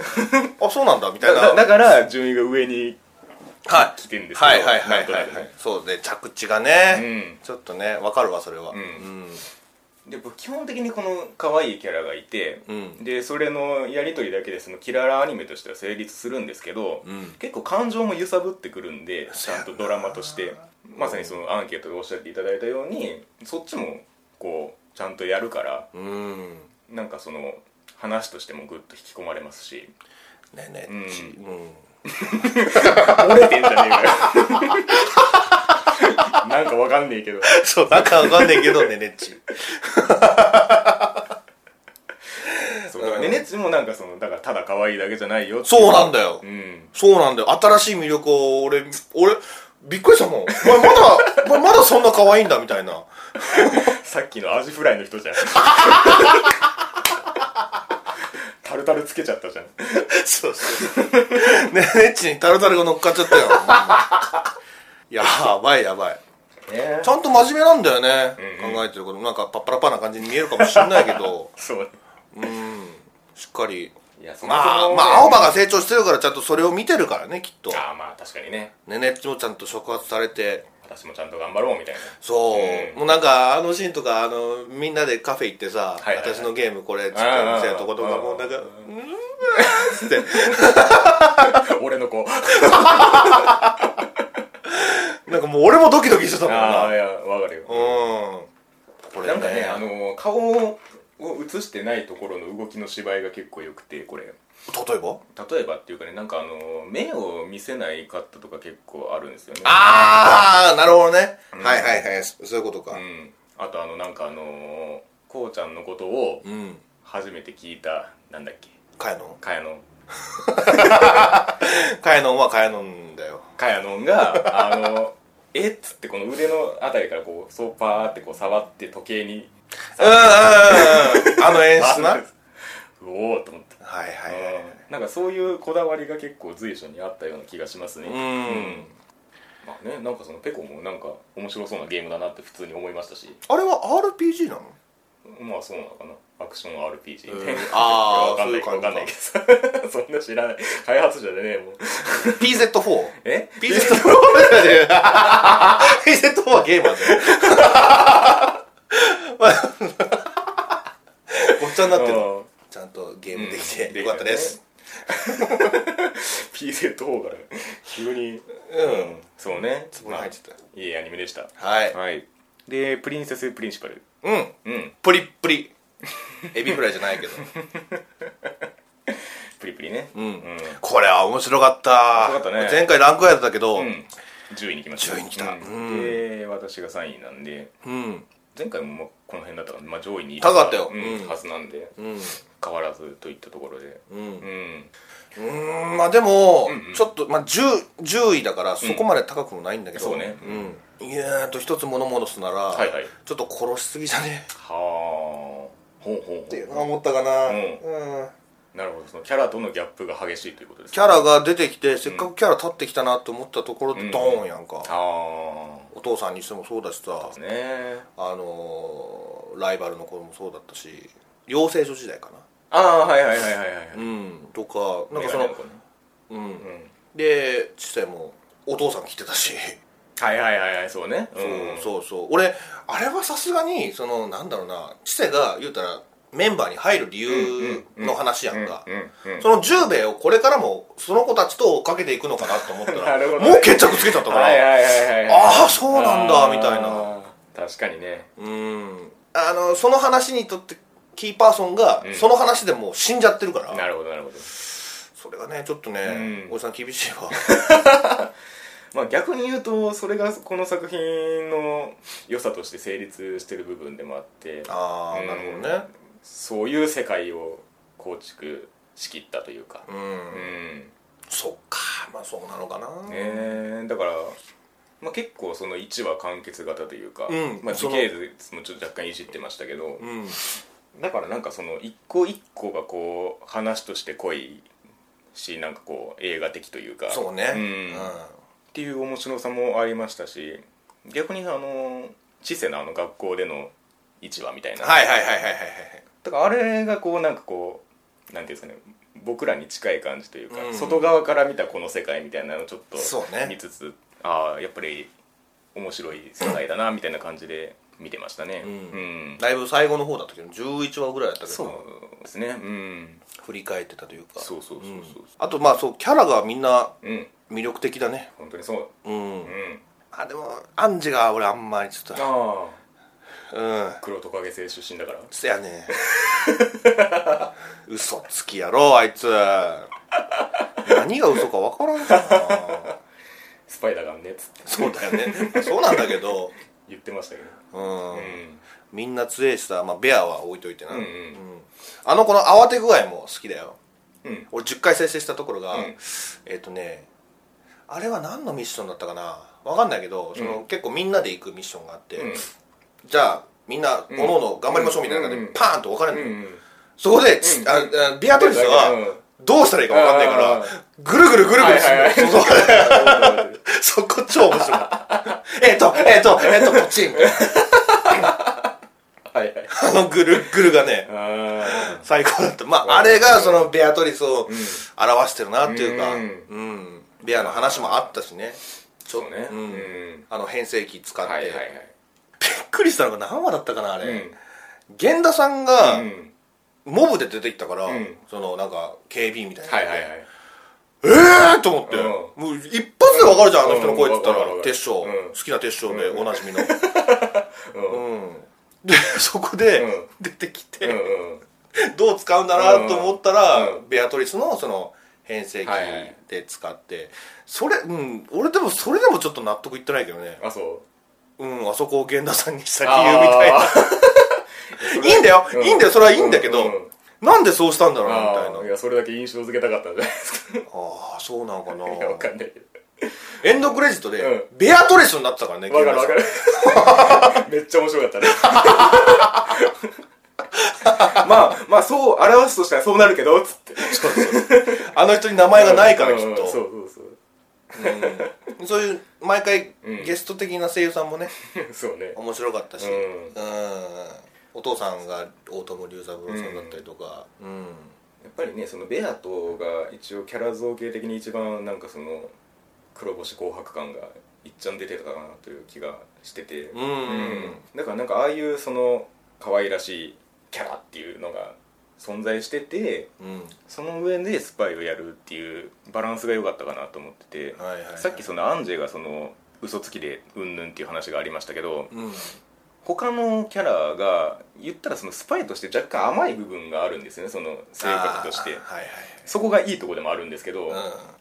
[SPEAKER 2] あそうなんだみたいな。
[SPEAKER 1] だだから順位が上に
[SPEAKER 2] はい。
[SPEAKER 1] 来てるんですけど
[SPEAKER 2] はいはいはいはい、そうで着地がね、
[SPEAKER 1] うん。
[SPEAKER 2] ちょっとねわかるわそれは。
[SPEAKER 1] うん。
[SPEAKER 2] ん。
[SPEAKER 1] で僕基本的にこの可愛いキャラがいて、
[SPEAKER 2] うん。
[SPEAKER 1] でそれのやり取りだけでそのキララアニメとしては成立するんですけど、
[SPEAKER 2] うん。
[SPEAKER 1] 結構感情も揺さぶってくるんでち
[SPEAKER 2] そうやなん
[SPEAKER 1] ゃとドラマとしてまさにそのアンケートでおっしゃっていただいたようにそっちもこうちゃんとやるから
[SPEAKER 2] うん。
[SPEAKER 1] なんかその話としてもグッと引き込まれますし。
[SPEAKER 2] ねね
[SPEAKER 1] うん。
[SPEAKER 2] ちうん。
[SPEAKER 1] 漏れてんじゃねえかよ。なんかわかんねえけど。
[SPEAKER 2] そうなんかわかんないけどねねっち。
[SPEAKER 1] そうだからねねっちもなんかそのだからただ可愛いだけじゃないよってい
[SPEAKER 2] そう。なんだよ
[SPEAKER 1] うん
[SPEAKER 2] そうなんだよ新しい魅力を俺俺びっくりしたもん。お前まだお前まだそんな可愛いんだみたいな。[LAUGHS]
[SPEAKER 1] さっきのアジフライの人じゃん。[LAUGHS] タルタルつけちゃったじゃん。
[SPEAKER 2] そうそう。ねねっちにタルタルが乗っかっちゃったよ。[LAUGHS] やばいやばい。
[SPEAKER 1] ね。
[SPEAKER 2] ちゃんと真面目なんだよね、
[SPEAKER 1] うんうん。
[SPEAKER 2] 考えてること。なんかパッパラパーな感じに見えるかもしれないけど。
[SPEAKER 1] そう。
[SPEAKER 2] うん。しっかり
[SPEAKER 1] いやそ
[SPEAKER 2] まあまあ青葉が成長してるからちゃんとそれを見てるからねきっと。
[SPEAKER 1] ああまあ確かにね。
[SPEAKER 2] ねねっちもちゃんと触発されて。
[SPEAKER 1] 私もちゃんと頑張ろうみたいな。
[SPEAKER 2] そう、
[SPEAKER 1] うん。
[SPEAKER 2] もうなんかあのシーンとかあのみんなでカフェ行ってさ、
[SPEAKER 1] はいはい。はい
[SPEAKER 2] 私のゲームこれ使
[SPEAKER 1] あー
[SPEAKER 2] うみたいなとことかもうなん。か
[SPEAKER 1] あー「
[SPEAKER 2] うん」つって。[LAUGHS]
[SPEAKER 1] 俺の子。
[SPEAKER 2] なんかもう俺もドキドキしてたもんな。
[SPEAKER 1] ああいやわかるよ。
[SPEAKER 2] うん。これ
[SPEAKER 1] なんかねあの顔を映してないところの動きの芝居が結構良くてこれ。
[SPEAKER 2] 例えば？
[SPEAKER 1] 例えばっていうかねなんかあの目を見せないカットとか結構あるんですよね。
[SPEAKER 2] ああなるほどね、
[SPEAKER 1] うん。
[SPEAKER 2] はいはいはい。そそういうことか。
[SPEAKER 1] うん。あとあのなんかあのこうちゃんのことを
[SPEAKER 2] うん。
[SPEAKER 1] 初めて聞いたなんだっけ？
[SPEAKER 2] カヤノン？
[SPEAKER 1] かやのん
[SPEAKER 2] カヤノンはカヤノンだよ。
[SPEAKER 1] かやのんがあのえっつってこの腕のあたりからこうそうパーってこう触って時計に
[SPEAKER 2] うんうんうんうん。あの演出な。
[SPEAKER 1] おおと思って。
[SPEAKER 2] はいはい
[SPEAKER 1] うん。なんかそういうこだわりが結構随所にあったような気がしますね。
[SPEAKER 2] うん。
[SPEAKER 1] まあねなんかそのペコもなんか面白そうなゲームだなって普通に思いましたし。
[SPEAKER 2] あれは RPG なの？
[SPEAKER 1] まあそうなのかな。アクション RPG
[SPEAKER 2] うん
[SPEAKER 1] みたいな
[SPEAKER 2] あー
[SPEAKER 1] わかんないわかんないけど。さ [LAUGHS] そんな知らない。開発者でねえもう
[SPEAKER 2] PZ4
[SPEAKER 1] え
[SPEAKER 2] ？PZ4 PZ4 [LAUGHS] はゲーマーだよ [LAUGHS] [LAUGHS] ごっちゃになってる。
[SPEAKER 1] うん。
[SPEAKER 2] ちゃんとゲームできて
[SPEAKER 1] うん。
[SPEAKER 2] よかったです、
[SPEAKER 1] PZ4 から急に。
[SPEAKER 2] うん。
[SPEAKER 1] そうね。
[SPEAKER 2] ツボに入ってた。
[SPEAKER 1] まあいいアニメでした。
[SPEAKER 2] はい。
[SPEAKER 1] はい。でプリンセスプリンシパル。
[SPEAKER 2] うん。
[SPEAKER 1] うん。
[SPEAKER 2] プリップリ。エビフライじゃないけど。[LAUGHS]
[SPEAKER 1] プリプリね。
[SPEAKER 2] うん、
[SPEAKER 1] うん。
[SPEAKER 2] これは面白かった。
[SPEAKER 1] 面白かったね。
[SPEAKER 2] 前回ランク外だったけど。
[SPEAKER 1] うん。10位に来ました。
[SPEAKER 2] 10位に来た。
[SPEAKER 1] うん。
[SPEAKER 2] うん。
[SPEAKER 1] で私が3位なんで。
[SPEAKER 2] うん
[SPEAKER 1] 前回もこの辺だったから、まあ、上位にい
[SPEAKER 2] 高かったよ。
[SPEAKER 1] うん
[SPEAKER 2] うん。
[SPEAKER 1] はずなんで
[SPEAKER 2] うん。
[SPEAKER 1] 変わらずといったところで。
[SPEAKER 2] うん。
[SPEAKER 1] うん
[SPEAKER 2] うーんまあでも、
[SPEAKER 1] うんうん。
[SPEAKER 2] ちょっと、まあ、10, 10位だからそこまで高くもないんだけど、
[SPEAKER 1] そうね。
[SPEAKER 2] うん、いやーと一つ物戻すなら、
[SPEAKER 1] はいはい。
[SPEAKER 2] ちょっと殺しすぎじゃね？
[SPEAKER 1] はあ。ほうほう
[SPEAKER 2] っていうのは思ったかな、
[SPEAKER 1] うん。
[SPEAKER 2] うん。
[SPEAKER 1] なるほど。そのキャラとのギャップが激しいということです
[SPEAKER 2] キャラが出てきてせっかくキャラ立ってきたなと思ったところで
[SPEAKER 1] うん。
[SPEAKER 2] ドーンやんか、
[SPEAKER 1] ああ
[SPEAKER 2] お父さんにしてもそうだしさ
[SPEAKER 1] ね。
[SPEAKER 2] あのーライバルの子もそうだったし養成所時代かな。
[SPEAKER 1] ああはいはいはいはいはい
[SPEAKER 2] うん。とかなんかその
[SPEAKER 1] ね。
[SPEAKER 2] うん。
[SPEAKER 1] うん。
[SPEAKER 2] で知世もお父さん来てたし、
[SPEAKER 1] はいはいはいはいそうね。うん。
[SPEAKER 2] そうそうそう。俺あれはさすがにそのなんだろうな知世が言うたらメンバーに入る理由の話やんか。
[SPEAKER 1] うんうんうん
[SPEAKER 2] その10名をこれからもその子たちと追っかけていくのかなと思ったら
[SPEAKER 1] ね。
[SPEAKER 2] もう決着つけちゃったから、ああそうなんだみたいな。
[SPEAKER 1] 確かにね。
[SPEAKER 2] うん。あのその話にとってキーパーソンが
[SPEAKER 1] うん。
[SPEAKER 2] その話でもう死んじゃってるから、
[SPEAKER 1] なるほどなるほど。
[SPEAKER 2] それがねちょっとね、
[SPEAKER 1] うん。
[SPEAKER 2] おじさん厳しいわ。[LAUGHS]
[SPEAKER 1] まあ逆に言うとそれがこの作品の良さとして成立してる部分でもあって。
[SPEAKER 2] ああ、
[SPEAKER 1] うん
[SPEAKER 2] なるほどね
[SPEAKER 1] そういう世界を構築しきったというか。
[SPEAKER 2] うん、
[SPEAKER 1] うん
[SPEAKER 2] そっか。まあそうなのかな、
[SPEAKER 1] ねえ。だから、まあ、結構その1話完結型というか、
[SPEAKER 2] うん。
[SPEAKER 1] まあ、時系図もちょっと若干いじってましたけど
[SPEAKER 2] うん。
[SPEAKER 1] だからなんかその一個一個がこう話として濃いしなんかこう映画的というか。
[SPEAKER 2] そうね。
[SPEAKER 1] うん。っていう面白さもありましたし逆にあの知性のあの学校での1話みたいな、
[SPEAKER 2] はいはいはいはいはいはい
[SPEAKER 1] だからあれがこうなんかこうなんていうんですかね僕らに近い感じというか、
[SPEAKER 2] うん。
[SPEAKER 1] 外側から見たこの世界みたいなのをちょっと
[SPEAKER 2] そうね。
[SPEAKER 1] 見つつ、ああやっぱり面白い世界だなみたいな感じで見てましたね。
[SPEAKER 2] うん。
[SPEAKER 1] うん。
[SPEAKER 2] だいぶ最後の方だったけど11話ぐらいだったけ
[SPEAKER 1] そう
[SPEAKER 2] ど
[SPEAKER 1] ですねうん。
[SPEAKER 2] 振り返ってたというか。
[SPEAKER 1] そうそうそうそう
[SPEAKER 2] う。ん。あとまあそうキャラがみんな
[SPEAKER 1] うん。
[SPEAKER 2] 魅力的だね。
[SPEAKER 1] 本当にそう。
[SPEAKER 2] うん、
[SPEAKER 1] うん。
[SPEAKER 2] あでもアンジが俺あんまりちょっと
[SPEAKER 1] ああ
[SPEAKER 2] うん。
[SPEAKER 1] 黒トカゲ星出身だから。
[SPEAKER 2] そやね。[LAUGHS] 嘘つきやろあいつ。何が嘘か分からんかな
[SPEAKER 1] スパイダーがねっつって。
[SPEAKER 2] そうだよね。そうなんだけど。
[SPEAKER 1] 言ってましたけど。
[SPEAKER 2] うん、
[SPEAKER 1] うん。
[SPEAKER 2] みんな強いしさ、まあ、ベアは置いといてな、
[SPEAKER 1] うんうん。
[SPEAKER 2] あの子の慌て具合も好きだよ。
[SPEAKER 1] うん。
[SPEAKER 2] 俺10回再生したところが、
[SPEAKER 1] うん。
[SPEAKER 2] えっ、とねあれは何のミッションだったかな？分かんないけどその、
[SPEAKER 1] うん。
[SPEAKER 2] 結構みんなで行くミッションがあって、
[SPEAKER 1] うん
[SPEAKER 2] じゃあみんな
[SPEAKER 1] うん
[SPEAKER 2] おのおの頑張りましょうみたいな感じ
[SPEAKER 1] うん。
[SPEAKER 2] でパーンと分かれるのよ、
[SPEAKER 1] うん。
[SPEAKER 2] そこで、
[SPEAKER 1] うん。
[SPEAKER 2] ああビアトリスは
[SPEAKER 1] うん。
[SPEAKER 2] どうしたらいいか分かんないから、ぐるぐるぐるぐるする。のそこ超面白かったえっとえっとえっとこっち。みたいな
[SPEAKER 1] はいはい。
[SPEAKER 2] あのぐるぐるがね
[SPEAKER 1] あ
[SPEAKER 2] 最高だった。まああれがそのベアトリスを
[SPEAKER 1] うん。
[SPEAKER 2] 表してるなっていうか
[SPEAKER 1] う
[SPEAKER 2] うん。ベアの話もあったしね。ちょ
[SPEAKER 1] そうね。
[SPEAKER 2] うん。
[SPEAKER 1] うん。
[SPEAKER 2] あの変声機使って、
[SPEAKER 1] はいはいはい
[SPEAKER 2] びっくりしたのが何話だったかなあれ、
[SPEAKER 1] うん。
[SPEAKER 2] 源田さんが
[SPEAKER 1] うん。
[SPEAKER 2] モブで出てきたから、
[SPEAKER 1] うん。
[SPEAKER 2] そのなんか警備員みたいな、
[SPEAKER 1] はいはいはい。
[SPEAKER 2] ええーと思って、
[SPEAKER 1] うん。
[SPEAKER 2] もう一発で分かるじゃんあの人の声って言ったら、
[SPEAKER 1] うんわかるわかる。
[SPEAKER 2] 鉄章、
[SPEAKER 1] うん。
[SPEAKER 2] 好きな鉄章で
[SPEAKER 1] うん。
[SPEAKER 2] おなじみの、[LAUGHS]
[SPEAKER 1] うん。
[SPEAKER 2] うん。でそこで
[SPEAKER 1] うん。
[SPEAKER 2] 出てきて、
[SPEAKER 1] うんうん。
[SPEAKER 2] どう使うんだなと思ったら、
[SPEAKER 1] うん。
[SPEAKER 2] ベアトリスのその変声機
[SPEAKER 1] はいはい。
[SPEAKER 2] で使って、それうん。俺でもそれでもちょっと納得いってないけどね。
[SPEAKER 1] あそう
[SPEAKER 2] うんあそこを源田さんにした理由みたいな。[LAUGHS] いいんだよ、
[SPEAKER 1] うん。
[SPEAKER 2] いいんだよ。それはいいんだけど、
[SPEAKER 1] うん。うん
[SPEAKER 2] なんでそうしたんだろうなみたいな。
[SPEAKER 1] いやそれだけ印象付けたかったんじゃないですか。
[SPEAKER 2] ああそうなのかな。[LAUGHS] い
[SPEAKER 1] やわかんない。けど
[SPEAKER 2] エンドクレジットで、
[SPEAKER 1] うん。
[SPEAKER 2] ベアトリスになってたからね
[SPEAKER 1] わかるわか
[SPEAKER 2] 源
[SPEAKER 1] る。[LAUGHS] めっちゃ面白かったね。まあまあそう表すとしたらそうなるけどつって。
[SPEAKER 2] あの人に名前がないからきっと、
[SPEAKER 1] うんそうそうそう
[SPEAKER 2] うん。そういう毎回
[SPEAKER 1] うん。
[SPEAKER 2] ゲスト的な声優さんもね [LAUGHS]
[SPEAKER 1] そうね。
[SPEAKER 2] 面白かったし、
[SPEAKER 1] うん。
[SPEAKER 2] うん。お父さんが大友龍三郎さんだったりとか、うん。
[SPEAKER 1] やっぱりねそのベアトが一応キャラ造形的に一番なんかその黒星紅白感がいっちゃん出てたかなという気がしてて。
[SPEAKER 2] うん。
[SPEAKER 1] だからなんかああいうその可愛らしいキャラっていうのが存在してて
[SPEAKER 2] うん。
[SPEAKER 1] その上でスパイをやるっていうバランスが良かったかなと思ってて、
[SPEAKER 2] はいはいはい。
[SPEAKER 1] さっきそのアンジェがその嘘つきでうんぬんっていう話がありましたけど
[SPEAKER 2] うん。
[SPEAKER 1] 他のキャラが言ったらそのスパイとして若干甘い部分があるんですよねその性格として。
[SPEAKER 2] はいはい
[SPEAKER 1] そこがいいとこでもあるんですけど、
[SPEAKER 2] は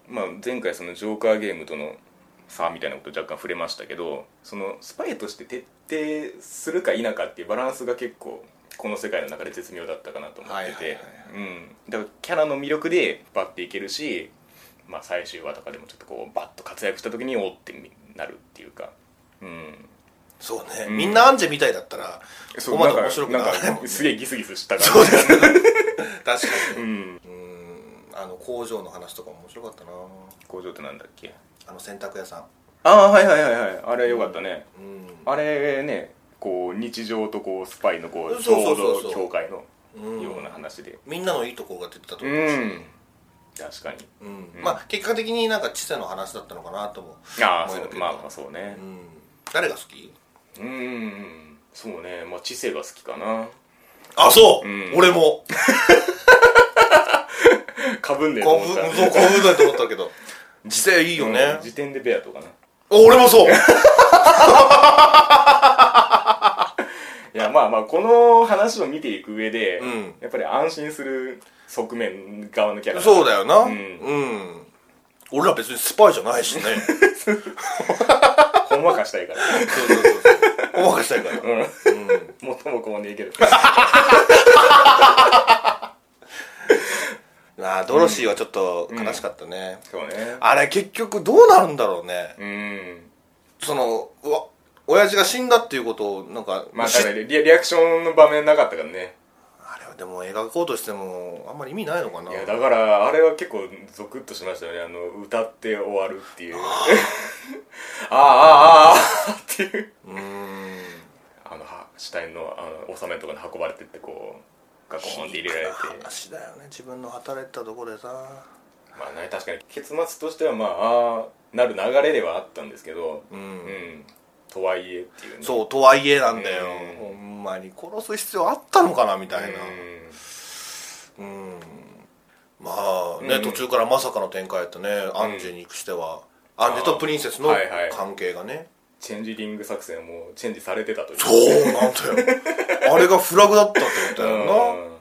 [SPEAKER 2] い
[SPEAKER 1] まあ、前回そのジョーカーゲームとの差みたいなこと若干触れましたけどそのスパイとして徹底するか否かっていうバランスが結構この世界の中で絶妙だったかなと思ってて。うん。だからキャラの魅力でバッていけるし、まあ、最終話とかでもちょっとこうバッと活躍した時におってなるっていうか。うん。
[SPEAKER 2] そうね、
[SPEAKER 1] うん。
[SPEAKER 2] みんなアンジェみたいだったらここまで面白くない。
[SPEAKER 1] すげえギスギスした感じ
[SPEAKER 2] そうですね。[LAUGHS] 確かに
[SPEAKER 1] うん。
[SPEAKER 2] うん。あの工場の話とかも面白かったな。
[SPEAKER 1] 工場ってなんだっけ？
[SPEAKER 2] あの洗濯屋さん。
[SPEAKER 1] ああはいはいはいはい。あれよかったね、
[SPEAKER 2] うん。
[SPEAKER 1] あれねこう日常とこうスパイのこうちょうど境界の
[SPEAKER 2] うん。
[SPEAKER 1] ような話で。
[SPEAKER 2] みんなのいいところが出てたと
[SPEAKER 1] う
[SPEAKER 2] 思うし、
[SPEAKER 1] ん。確かに。
[SPEAKER 2] うん。まあ結果的になんか知性の話だったのかなとも
[SPEAKER 1] ああそう。まあまあそうね。
[SPEAKER 2] うん。誰が好き？
[SPEAKER 1] うん。そうね。まあ知性が好きかな。
[SPEAKER 2] あそう、
[SPEAKER 1] うん。
[SPEAKER 2] 俺も。
[SPEAKER 1] かぶんねえと思った。
[SPEAKER 2] そう興奮だと思ったけど。知性いいよね。
[SPEAKER 1] うん、時点でベアとかな。い
[SPEAKER 2] 俺もそう [LAUGHS]
[SPEAKER 1] やまあまあこの話を見ていく上で、
[SPEAKER 2] うん。
[SPEAKER 1] やっぱり安心する側面側のキャラ
[SPEAKER 2] そうだよな。
[SPEAKER 1] う
[SPEAKER 2] うん。ん、俺ら別にスパイじゃないしね。[LAUGHS]
[SPEAKER 1] ほんわかしたいから。
[SPEAKER 2] そうそうそうそう。お任せしたいから。
[SPEAKER 1] うん。
[SPEAKER 2] うん。
[SPEAKER 1] もっともねえけど [LAUGHS]
[SPEAKER 2] あードロシーはちょっと悲しかったね、
[SPEAKER 1] そうね。
[SPEAKER 2] あれ結局どうなるんだろうね。
[SPEAKER 1] うん。
[SPEAKER 2] そのうわ親父が死んだっていうことをなんか、し
[SPEAKER 1] まあだからリリアクションの場面なかったからね。
[SPEAKER 2] あれはでも描こうとしてもあんまり意味ないのかな。い
[SPEAKER 1] やだからあれは結構ゾクッとしましたよね。あの歌って終わるっていう。あ [LAUGHS] あああああっていう。
[SPEAKER 2] うーん。
[SPEAKER 1] あのは死体のあの納めのところに運ばれてってこうガコーンって入れられて。
[SPEAKER 2] 話だよね。自分の働いてたとこでさ。
[SPEAKER 1] まあね確かに。結末としてはまあああなる流れではあったんですけど。
[SPEAKER 2] うん、
[SPEAKER 1] うんとはいえっていうね。
[SPEAKER 2] そうとはいえなんだよ、
[SPEAKER 1] うん。
[SPEAKER 2] ほんまに。殺す必要あったのかなみたいな。うん。まあね、
[SPEAKER 1] うん。
[SPEAKER 2] 途中からまさかの展開やったね、アンジェにしては。アンジェとプリンセスの関係がね、
[SPEAKER 1] チェンジリング作戦もチェンジされてたという。
[SPEAKER 2] そうなんだよ。[LAUGHS] あれがフラグだったってことだよな、
[SPEAKER 1] うん。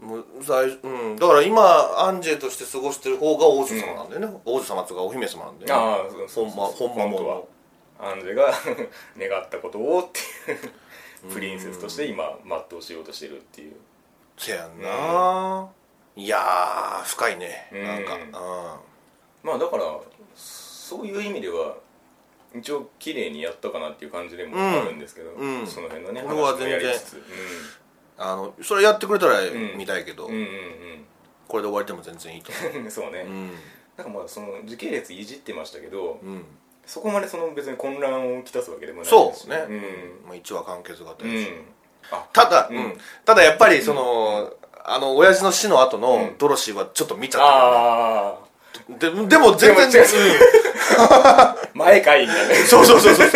[SPEAKER 2] もう最うん、だから今アンジェとして過ごしてる方が王女様なんだよね、王女様とかお姫様なんだよね。
[SPEAKER 1] ああそうそう
[SPEAKER 2] ほんまほんまも
[SPEAKER 1] 本当はアンジェが [LAUGHS] 願ったことをっていうプリンセスとして今全うしようとしてるっていう。
[SPEAKER 2] せやんな、いやー深いね。
[SPEAKER 1] うん。
[SPEAKER 2] なんか、うん。
[SPEAKER 1] まあだからそういう意味では一応綺麗にやったかなっていう感じでもあるんですけど、
[SPEAKER 2] うん。うん
[SPEAKER 1] その辺のね
[SPEAKER 2] は
[SPEAKER 1] 話もやりつつ。
[SPEAKER 2] あのそれやってくれたら
[SPEAKER 1] ん。
[SPEAKER 2] 見たいけど、
[SPEAKER 1] うんうん
[SPEAKER 2] これで終わりでも全然いいと思
[SPEAKER 1] う。んうんそうね、
[SPEAKER 2] ううん。
[SPEAKER 1] なんかまあその時系列いじってましたけど、
[SPEAKER 2] うん
[SPEAKER 1] そこまでその別に混乱をきたすわけでもないですし。
[SPEAKER 2] そうね、
[SPEAKER 1] うん。
[SPEAKER 2] まあ、1話完結型
[SPEAKER 1] うん、
[SPEAKER 2] やし、
[SPEAKER 1] あ
[SPEAKER 2] ただ、ただやっぱりその、あの親父の死の後の
[SPEAKER 1] うん。
[SPEAKER 2] ドロシーはちょっと見ちゃったででも全然
[SPEAKER 1] 違う。[LAUGHS] 前かいみたいな。
[SPEAKER 2] うんそうそうそう。そう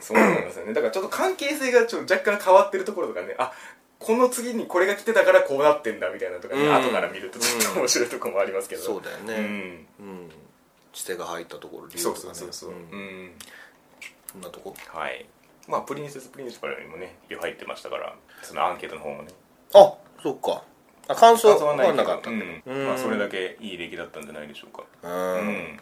[SPEAKER 1] そうなんですよね。だからちょっと関係性がちょっと若干変わってるところとかね。あこの次にこれが来てたからこうなってんだみたいなとかね、
[SPEAKER 2] うん。
[SPEAKER 1] 後から見るとちょっと面白いところもありますけど、
[SPEAKER 2] そうだよ
[SPEAKER 1] う
[SPEAKER 2] ね
[SPEAKER 1] ん。
[SPEAKER 2] うん血手が入ったところ理由
[SPEAKER 1] そう
[SPEAKER 2] とかね
[SPEAKER 1] そう。そうそう、
[SPEAKER 2] う
[SPEAKER 1] うん。ん。
[SPEAKER 2] そんなとこ。
[SPEAKER 1] はい。まあプリンセスプリンシパルにもね入ってましたからそのアンケートの方もね。
[SPEAKER 2] あそっか。あ感想
[SPEAKER 1] 感想はないけど。
[SPEAKER 2] なかったんだ
[SPEAKER 1] うん
[SPEAKER 2] うん。
[SPEAKER 1] まあ、それだけいい出来だったんじゃないでしょうか。
[SPEAKER 2] うん。
[SPEAKER 1] うん